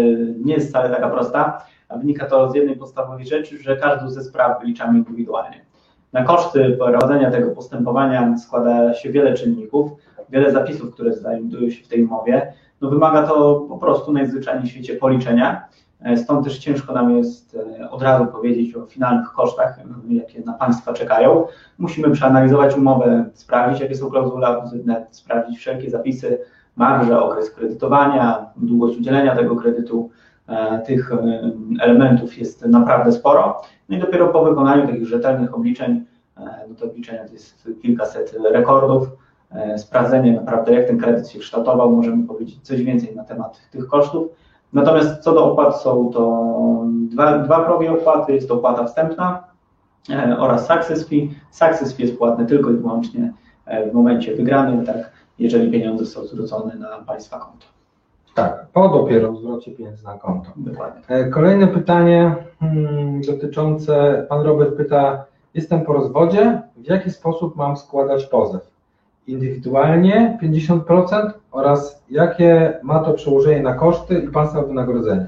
nie jest wcale taka prosta, a wynika to z jednej podstawowej rzeczy, że każdą ze spraw wyliczamy indywidualnie. Na koszty prowadzenia tego postępowania składa się wiele czynników, wiele zapisów, które znajdują się w tej umowie. No wymaga to po prostu najzwyczajniej w świecie policzenia, stąd też ciężko nam jest e, od razu powiedzieć o finalnych kosztach, e, jakie na Państwa czekają. Musimy przeanalizować umowę, sprawdzić, jakie są klauzule abuzywne, sprawdzić wszelkie zapisy, marże, okres kredytowania, długość udzielenia tego kredytu. E, Tych e, elementów jest naprawdę sporo. No i dopiero po wykonaniu takich rzetelnych obliczeń, e, no to obliczenia to jest kilkaset rekordów, e, sprawdzenie naprawdę jak ten kredyt się kształtował, możemy powiedzieć coś więcej na temat tych kosztów. Natomiast co do opłat są to dwa, dwa progi opłaty, jest to opłata wstępna e, oraz success fee. Success fee jest płatny tylko i wyłącznie e, w momencie wygranym, tak, jeżeli pieniądze są zwrócone na Państwa konto. Tak, po dopiero zwrocie pieniędzy na konto. Dokładnie. E, Kolejne pytanie hmm, dotyczące, Pan Robert pyta, jestem po rozwodzie, w jaki sposób mam składać pozew? Indywidualnie 50% oraz jakie ma to przełożenie na koszty i Państwa wynagrodzenie?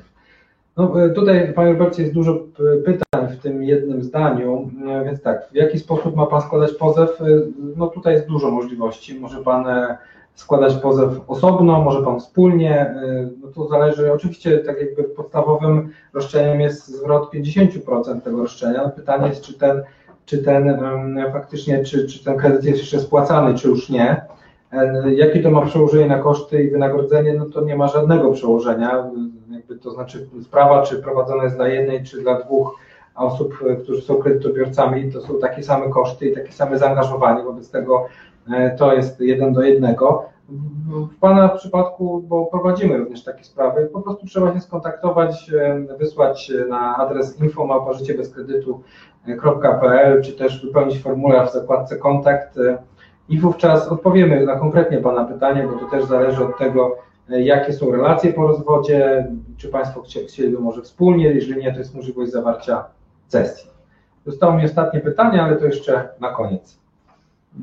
No, e, tutaj, Panie Robercie, jest dużo p- pytań w tym jednym zdaniu, e, więc tak, w jaki sposób ma Pan składać pozew? E, No tutaj jest dużo możliwości. Może Pan e, składać pozew osobno, może Pan wspólnie, e, no to zależy, oczywiście tak jakby podstawowym roszczeniem jest zwrot 50% tego roszczenia. Pytanie jest, czy ten, czy ten faktycznie, czy, czy ten kredyt jest jeszcze spłacany, czy już nie. Jakie to ma przełożenie na koszty i wynagrodzenie? No to nie ma żadnego przełożenia. Jakby to znaczy sprawa, czy prowadzona jest dla jednej, czy dla dwóch osób, e, którzy są kredytobiorcami, to są takie same koszty i takie same zaangażowanie. Wobec tego e, to jest jeden do jednego. W- Pana przypadku, bo prowadzimy również takie sprawy, po prostu trzeba się skontaktować, wysłać na adres info.życiebezkredytu.pl czy też wypełnić formularz w zakładce kontakt e, i wówczas odpowiemy na konkretnie Pana pytanie, bo to też zależy od tego, e, jakie są relacje po rozwodzie, czy Państwo chcie- chcieliby może wspólnie, jeżeli nie, to jest możliwość zawarcia sesji. Zostało mi ostatnie pytanie, ale to jeszcze na koniec.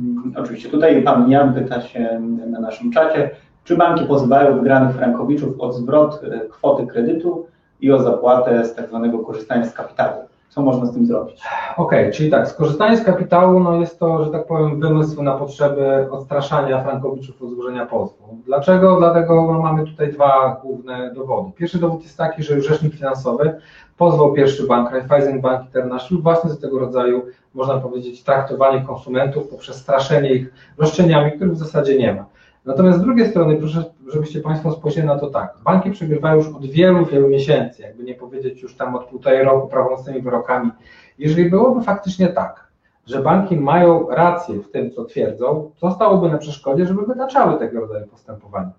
Mm, Oczywiście tutaj pan Jan pyta się na naszym czacie, czy banki pozywają wygranych frankowiczów o zwrot e, kwoty kredytu i o zapłatę z tak zwanego korzystania z kapitału? Co można z tym zrobić? Okej, czyli tak, skorzystanie z kapitału no jest to, że tak powiem, wymysł na potrzeby odstraszania frankowiczów od złożenia pozwu. Dlaczego? Dlatego no, mamy tutaj dwa główne dowody. Pierwszy dowód jest taki, że rzecznik finansowy pozwał pierwszy bank, Raiffeisen Bank International, właśnie z tego rodzaju, można powiedzieć, traktowanie konsumentów poprzez straszenie ich roszczeniami, których w zasadzie nie ma. Natomiast z drugiej strony, proszę, żebyście Państwo spojrzeli na to tak. Banki przegrywają już od wielu, wielu miesięcy, jakby nie powiedzieć już tam od półtorej roku prawomocnymi wyrokami. Jeżeli byłoby faktycznie tak, że banki mają rację w tym, co twierdzą, co stałoby na przeszkodzie, żeby wytaczały tego rodzaju postępowania?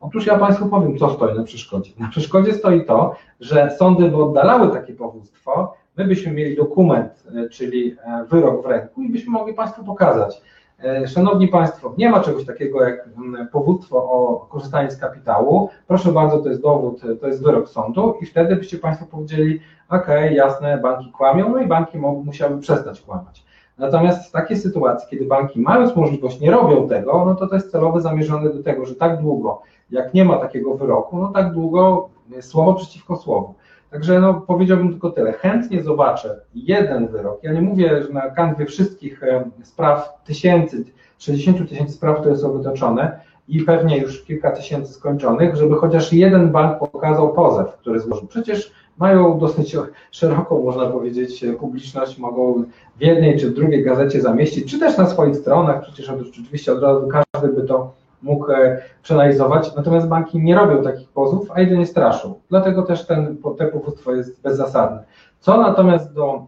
Otóż ja Państwu powiem, co stoi na przeszkodzie. Na przeszkodzie stoi to, że sądy by oddalały takie powództwo, my byśmy mieli dokument, e, czyli e, wyrok w ręku i byśmy mogli Państwu pokazać. E, Szanowni Państwo, nie ma czegoś takiego jak mm, powództwo o korzystanie z kapitału. Proszę bardzo, to jest dowód, e, to jest wyrok sądu i wtedy byście Państwo powiedzieli, okej, jasne, banki kłamią, no i banki musiały przestać kłamać. Natomiast w takiej sytuacji, kiedy banki mając możliwość nie robią tego, no to to jest celowo zamierzone do tego, że tak długo, jak nie ma takiego wyroku, no tak długo e, słowo przeciwko słowu. Także no, powiedziałbym tylko tyle. Chętnie zobaczę jeden wyrok. Ja nie mówię, że na kanwie wszystkich spraw tysięcy, 60 tysięcy spraw, które są wytoczone i pewnie już kilka tysięcy skończonych, żeby chociaż jeden bank pokazał pozew, który złożył. Przecież mają dosyć szeroką, można powiedzieć, publiczność, mogą w jednej czy w drugiej gazecie zamieścić, czy też na swoich stronach, przecież oczywiście od razu każdy by to mógł e, przeanalizować, natomiast banki nie robią takich pozwów, a jedynie straszą. Dlatego też ten, te powództwo jest bezzasadne. Co natomiast do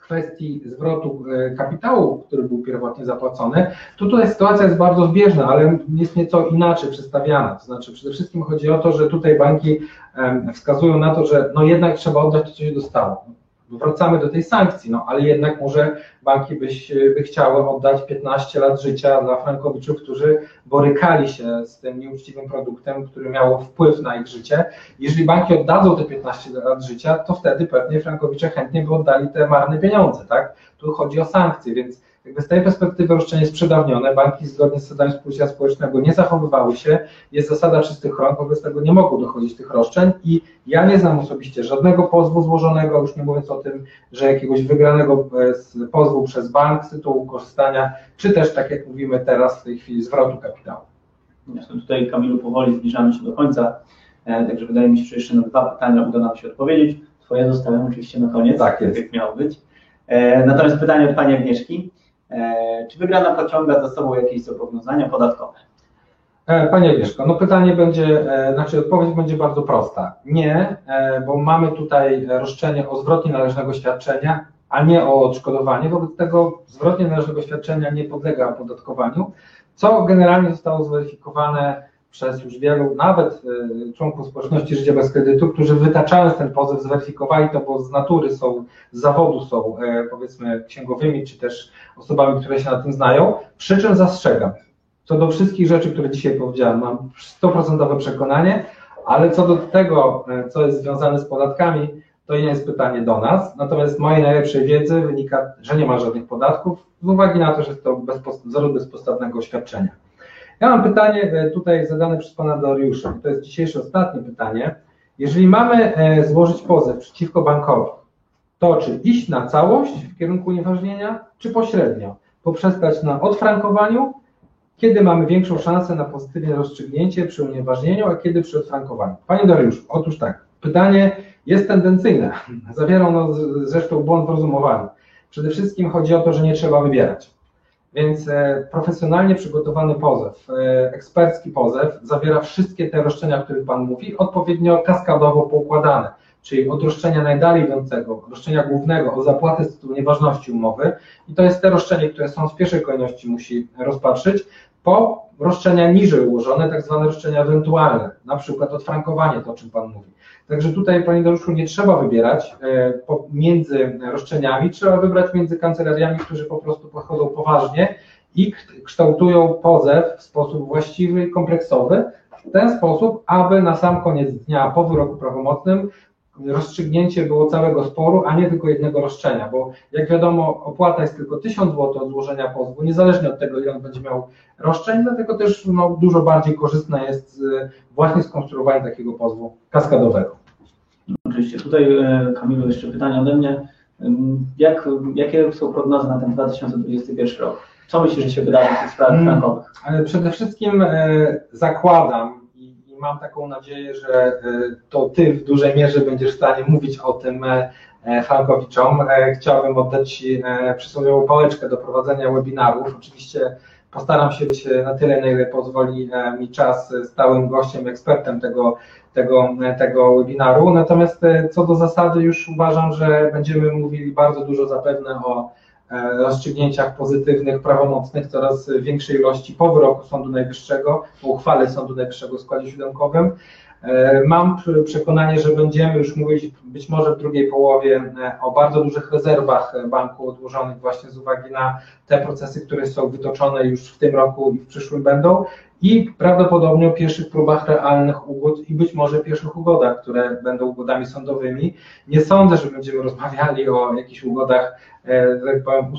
kwestii zwrotu e, kapitału, który był pierwotnie zapłacony, to tutaj sytuacja jest bardzo zbieżna, ale jest nieco inaczej przedstawiana. To znaczy przede wszystkim chodzi o to, że tutaj banki wskazują na to, że no jednak trzeba oddać to, co się dostało. Wracamy do tej sankcji, no ale jednak może banki byś, by chciały oddać 15 lat życia dla frankowiczów, którzy borykali się z tym nieuczciwym produktem, który miał wpływ na ich życie. Jeżeli banki oddadzą te 15 lat życia, to wtedy pewnie frankowicze chętnie by oddali te marne pieniądze, tak? Tu chodzi o sankcje, więc jakby z tej perspektywy roszczenie jest przedawnione, banki zgodnie z zasadami współdziałania społecznego nie zachowywały się, jest zasada czystych rąk, wobec tego nie mogą dochodzić tych roszczeń i ja nie znam osobiście żadnego pozwu złożonego, już nie mówiąc o tym, że jakiegoś wygranego e, pozwu przez bank z tytułu korzystania, czy też tak jak mówimy teraz w tej chwili zwrotu kapitału. Jasne, Tutaj Kamilu powoli zbliżamy się do końca, e, także wydaje mi się, że jeszcze na dwa pytania uda nam się odpowiedzieć. Twoje zostawiam oczywiście na koniec, Tak jest. jak miało być. E, Natomiast pytanie od Pani Agnieszki. E, Czy wygrana pociąga za sobą jakieś zobowiązania podatkowe? E, Panie Agnieszko, no pytanie będzie, e, znaczy odpowiedź będzie bardzo prosta. Nie, bo mamy tutaj roszczenie o zwrot nienależnego świadczenia, a nie o odszkodowanie. Wobec tego zwrot nienależnego świadczenia nie podlega opodatkowaniu, co generalnie zostało zweryfikowane przez już wielu, nawet e, członków społeczności życia bez kredytu, którzy wytaczając ten pozew zweryfikowali to, bo z natury są, z zawodu są e, powiedzmy księgowymi, czy też osobami, które się na tym znają. Przy czym zastrzegam, co do wszystkich rzeczy, które dzisiaj powiedziałem, mam 100% przekonanie, ale co do tego, e, co jest związane z podatkami, to nie jest pytanie do nas. Natomiast z mojej najlepszej wiedzy wynika, że nie ma żadnych podatków, z uwagi na to, że jest to bezpos- wzór bezpodstawnego oświadczenia. Ja mam pytanie e, tutaj zadane przez pana Dariusza. To jest dzisiejsze ostatnie pytanie. Jeżeli mamy e, złożyć pozew przeciwko bankowi, to, czy iść na całość w kierunku unieważnienia, czy pośrednio, poprzestać na odfrankowaniu, kiedy mamy większą szansę na pozytywne rozstrzygnięcie przy unieważnieniu, a kiedy przy odfrankowaniu. Panie Dariuszu, otóż tak, pytanie jest tendencyjne, zawiera ono zresztą błąd w rozumowaniu. Przede wszystkim chodzi o to, że nie trzeba wybierać. Więc e, profesjonalnie przygotowany pozew, e, ekspercki pozew zawiera wszystkie te roszczenia, o których Pan mówi, odpowiednio kaskadowo poukładane, czyli od roszczenia najdalej idącego, roszczenia głównego o zapłatę z tytułu nieważności umowy. I to jest te roszczenie, które są w pierwszej kolejności musi rozpatrzyć, po roszczenia niżej ułożone, tak zwane roszczenia ewentualne, na przykład odfrankowanie, to o czym Pan mówi. Także tutaj, Panie Dariuszu, nie trzeba wybierać e, między roszczeniami, trzeba wybrać między kancelariami, którzy po prostu podchodzą poważnie i kształtują pozew w sposób właściwy i kompleksowy, w ten sposób, aby na sam koniec dnia po wyroku prawomocnym rozstrzygnięcie było całego sporu, a nie tylko jednego roszczenia, bo jak wiadomo opłata jest tylko 1000 zł od złożenia pozwu, niezależnie od tego ile on będzie miał roszczeń, dlatego też no, dużo bardziej korzystne jest właśnie skonstruowanie takiego pozwu kaskadowego. Oczywiście. Tutaj e, Kamilu jeszcze pytanie ode mnie. Jak, jakie są prognozy na ten 2021 rok? Co myślisz, że się wydarzy w tych sprawach hmm. frankowych? Przede wszystkim e, zakładam, mam taką nadzieję, że e, to Ty w dużej mierze będziesz w stanie mówić o tym e, e, Frankowiczom. Chciałbym oddać Ci przysłowiową pałeczkę do prowadzenia webinarów. Oczywiście postaram się być na tyle, na ile pozwoli mi czas stałym gościem, ekspertem tego, tego, tego webinaru. Natomiast co do zasady już uważam, że będziemy mówili bardzo dużo zapewne o rozstrzygnięciach pozytywnych, prawomocnych coraz większej ilości po wyroku Sądu Najwyższego, po uchwale Sądu Najwyższego w składzie siódemkowym. E, mam przekonanie, że będziemy już mówić być może w drugiej połowie e, o bardzo dużych rezerwach banku odłożonych właśnie z uwagi na te procesy, które są wytoczone już w tym roku i w przyszłym będą i prawdopodobnie o pierwszych próbach realnych ugód i być może pierwszych ugodach, które będą ugodami sądowymi. Nie sądzę, że będziemy rozmawiali o jakichś ugodach e, tak powiem,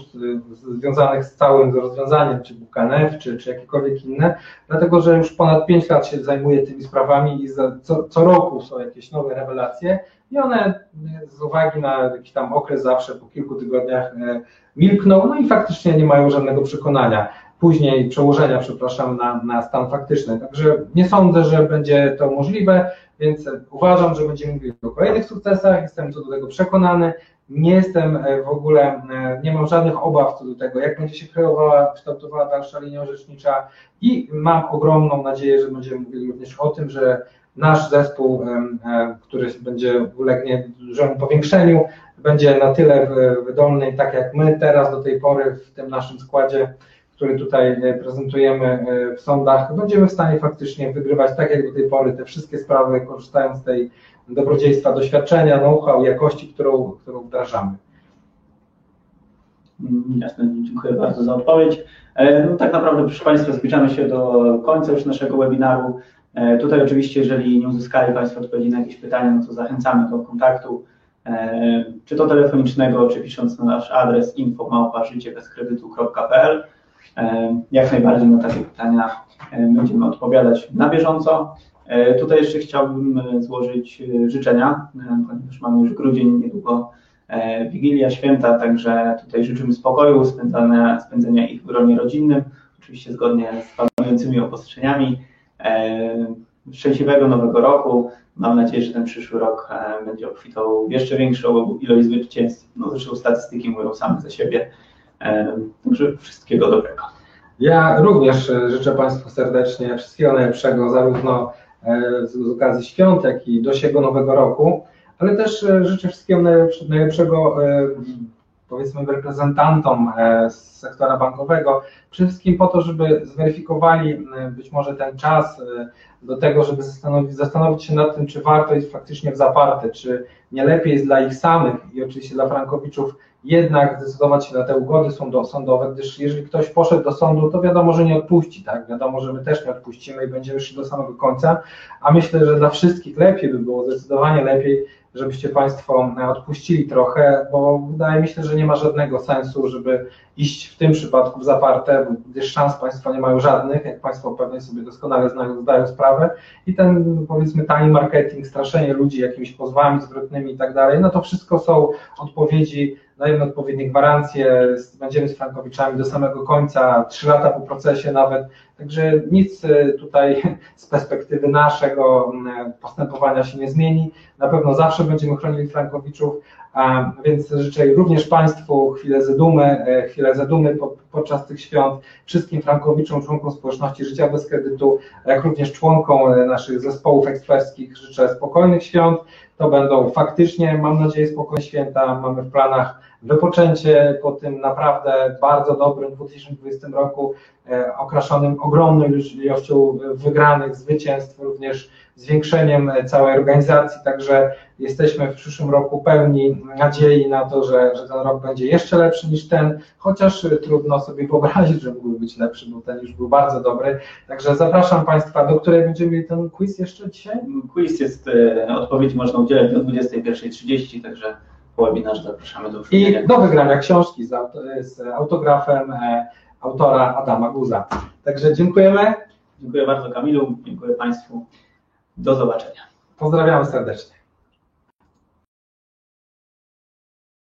związanych z całym rozwiązaniem, czy BKNF, czy, czy jakiekolwiek inne, dlatego że już ponad 5 lat się zajmuję tymi sprawami i za, co, co roku są jakieś nowe rewelacje i one z uwagi na jakiś tam okres zawsze po kilku tygodniach e, milkną, no i faktycznie nie mają żadnego przekonania później przełożenia, przepraszam, na, na stan faktyczny. Także nie sądzę, że będzie to możliwe, więc uważam, że będziemy mówili o kolejnych sukcesach, jestem co do tego przekonany. Nie jestem e, w ogóle, e, nie mam żadnych obaw co do tego, jak będzie się kreowała, kształtowała dalsza linia orzecznicza i mam ogromną nadzieję, że będziemy mówili również o tym, że nasz zespół, e, który będzie ulegnie dużemu powiększeniu, będzie na tyle wydolny, tak jak my teraz do tej pory w tym naszym składzie który tutaj e, prezentujemy e, w sądach, będziemy w stanie faktycznie wygrywać tak jak do tej pory te wszystkie sprawy, korzystając z tej dobrodziejstwa, doświadczenia, know-how, jakości, którą, którą wdrażamy. Mm, jasne, dziękuję bardzo za odpowiedź. E, no, tak naprawdę, proszę Państwa, zbliżamy się do końca już naszego webinaru. Tutaj oczywiście, jeżeli nie uzyskali Państwo odpowiedzi na jakieś pytania, no to zachęcamy do kontaktu, czy to telefonicznego, czy pisząc na nasz adres info.życiebezkredytu.pl. Jak najbardziej na takie pytania będziemy odpowiadać na bieżąco. E, tutaj jeszcze chciałbym e, złożyć e, życzenia, ponieważ mamy już grudzień, niedługo Wigilia, Święta, także tutaj życzymy spokoju, spędzania, spędzenia ich w gronie rodzinnym, oczywiście zgodnie z panującymi obostrzeniami. Szczęśliwego Nowego Roku. Mam nadzieję, że ten przyszły rok będzie obfitał jeszcze większą ilość zwycięstw. No zresztą statystyki mówią same za siebie. Także wszystkiego dobrego. Ja również e, życzę Państwu serdecznie wszystkiego najlepszego, zarówno e, z okazji świąt, jak i do siego nowego roku, ale też e, życzę wszystkiego najlepszego powiedzmy reprezentantom z sektora bankowego, przede wszystkim po to, żeby zweryfikowali być może ten czas do tego, żeby zastanowić, zastanowić się nad tym, czy warto jest faktycznie w zaparte, czy nie lepiej jest dla ich samych i oczywiście dla frankowiczów jednak zdecydować się na te ugody sądowe, gdyż jeżeli ktoś poszedł do sądu, to wiadomo, że nie odpuści, tak? Wiadomo, że my też nie odpuścimy i będziemy szli do samego końca, a myślę, że dla wszystkich lepiej by było, zdecydowanie lepiej, żebyście Państwo e, odpuścili trochę, bo wydaje mi się, że nie ma żadnego sensu, żeby iść w tym przypadku w zaparte, gdyż szans Państwa nie mają żadnych, jak Państwo pewnie sobie doskonale znają, zdają sprawę i ten powiedzmy tani marketing, straszenie ludzi jakimiś pozwami zwrotnymi i tak dalej, no to wszystko są odpowiedzi, dajemy odpowiednie gwarancje, będziemy z Frankowiczami do samego końca, trzy lata po procesie nawet, także nic e, tutaj z perspektywy naszego postępowania się nie zmieni, na pewno zawsze będziemy chronili Frankowiczów, więc życzę również Państwu chwilę zadumy, e, chwilę zadumy po, podczas tych świąt, wszystkim Frankowiczom, członkom społeczności życia bez kredytu, jak również członkom e, naszych zespołów eksperckich życzę spokojnych świąt. To będą faktycznie, mam nadzieję, spokojne święta. Mamy w planach wypoczęcie po tym naprawdę bardzo dobrym 2020 roku, e, okraszonym ogromną ilością wygranych zwycięstw, również zwiększeniem całej organizacji, także jesteśmy w przyszłym roku pełni nadziei na to, że, że ten rok będzie jeszcze lepszy niż ten, chociaż trudno sobie wyobrazić, że mógłby być lepszy, bo ten już był bardzo dobry. Także zapraszam Państwa, do której będziemy mieli ten quiz jeszcze dzisiaj? Quiz jest, e, odpowiedzi można udzielać do 21.30, także po webinarze zapraszamy do I do wygrania książki z, z autografem e, autora Adama Guza. Także dziękujemy, Dziękuję bardzo Kamilu, dziękuję Państwu. Do zobaczenia. pozdrawiamy serdecznie.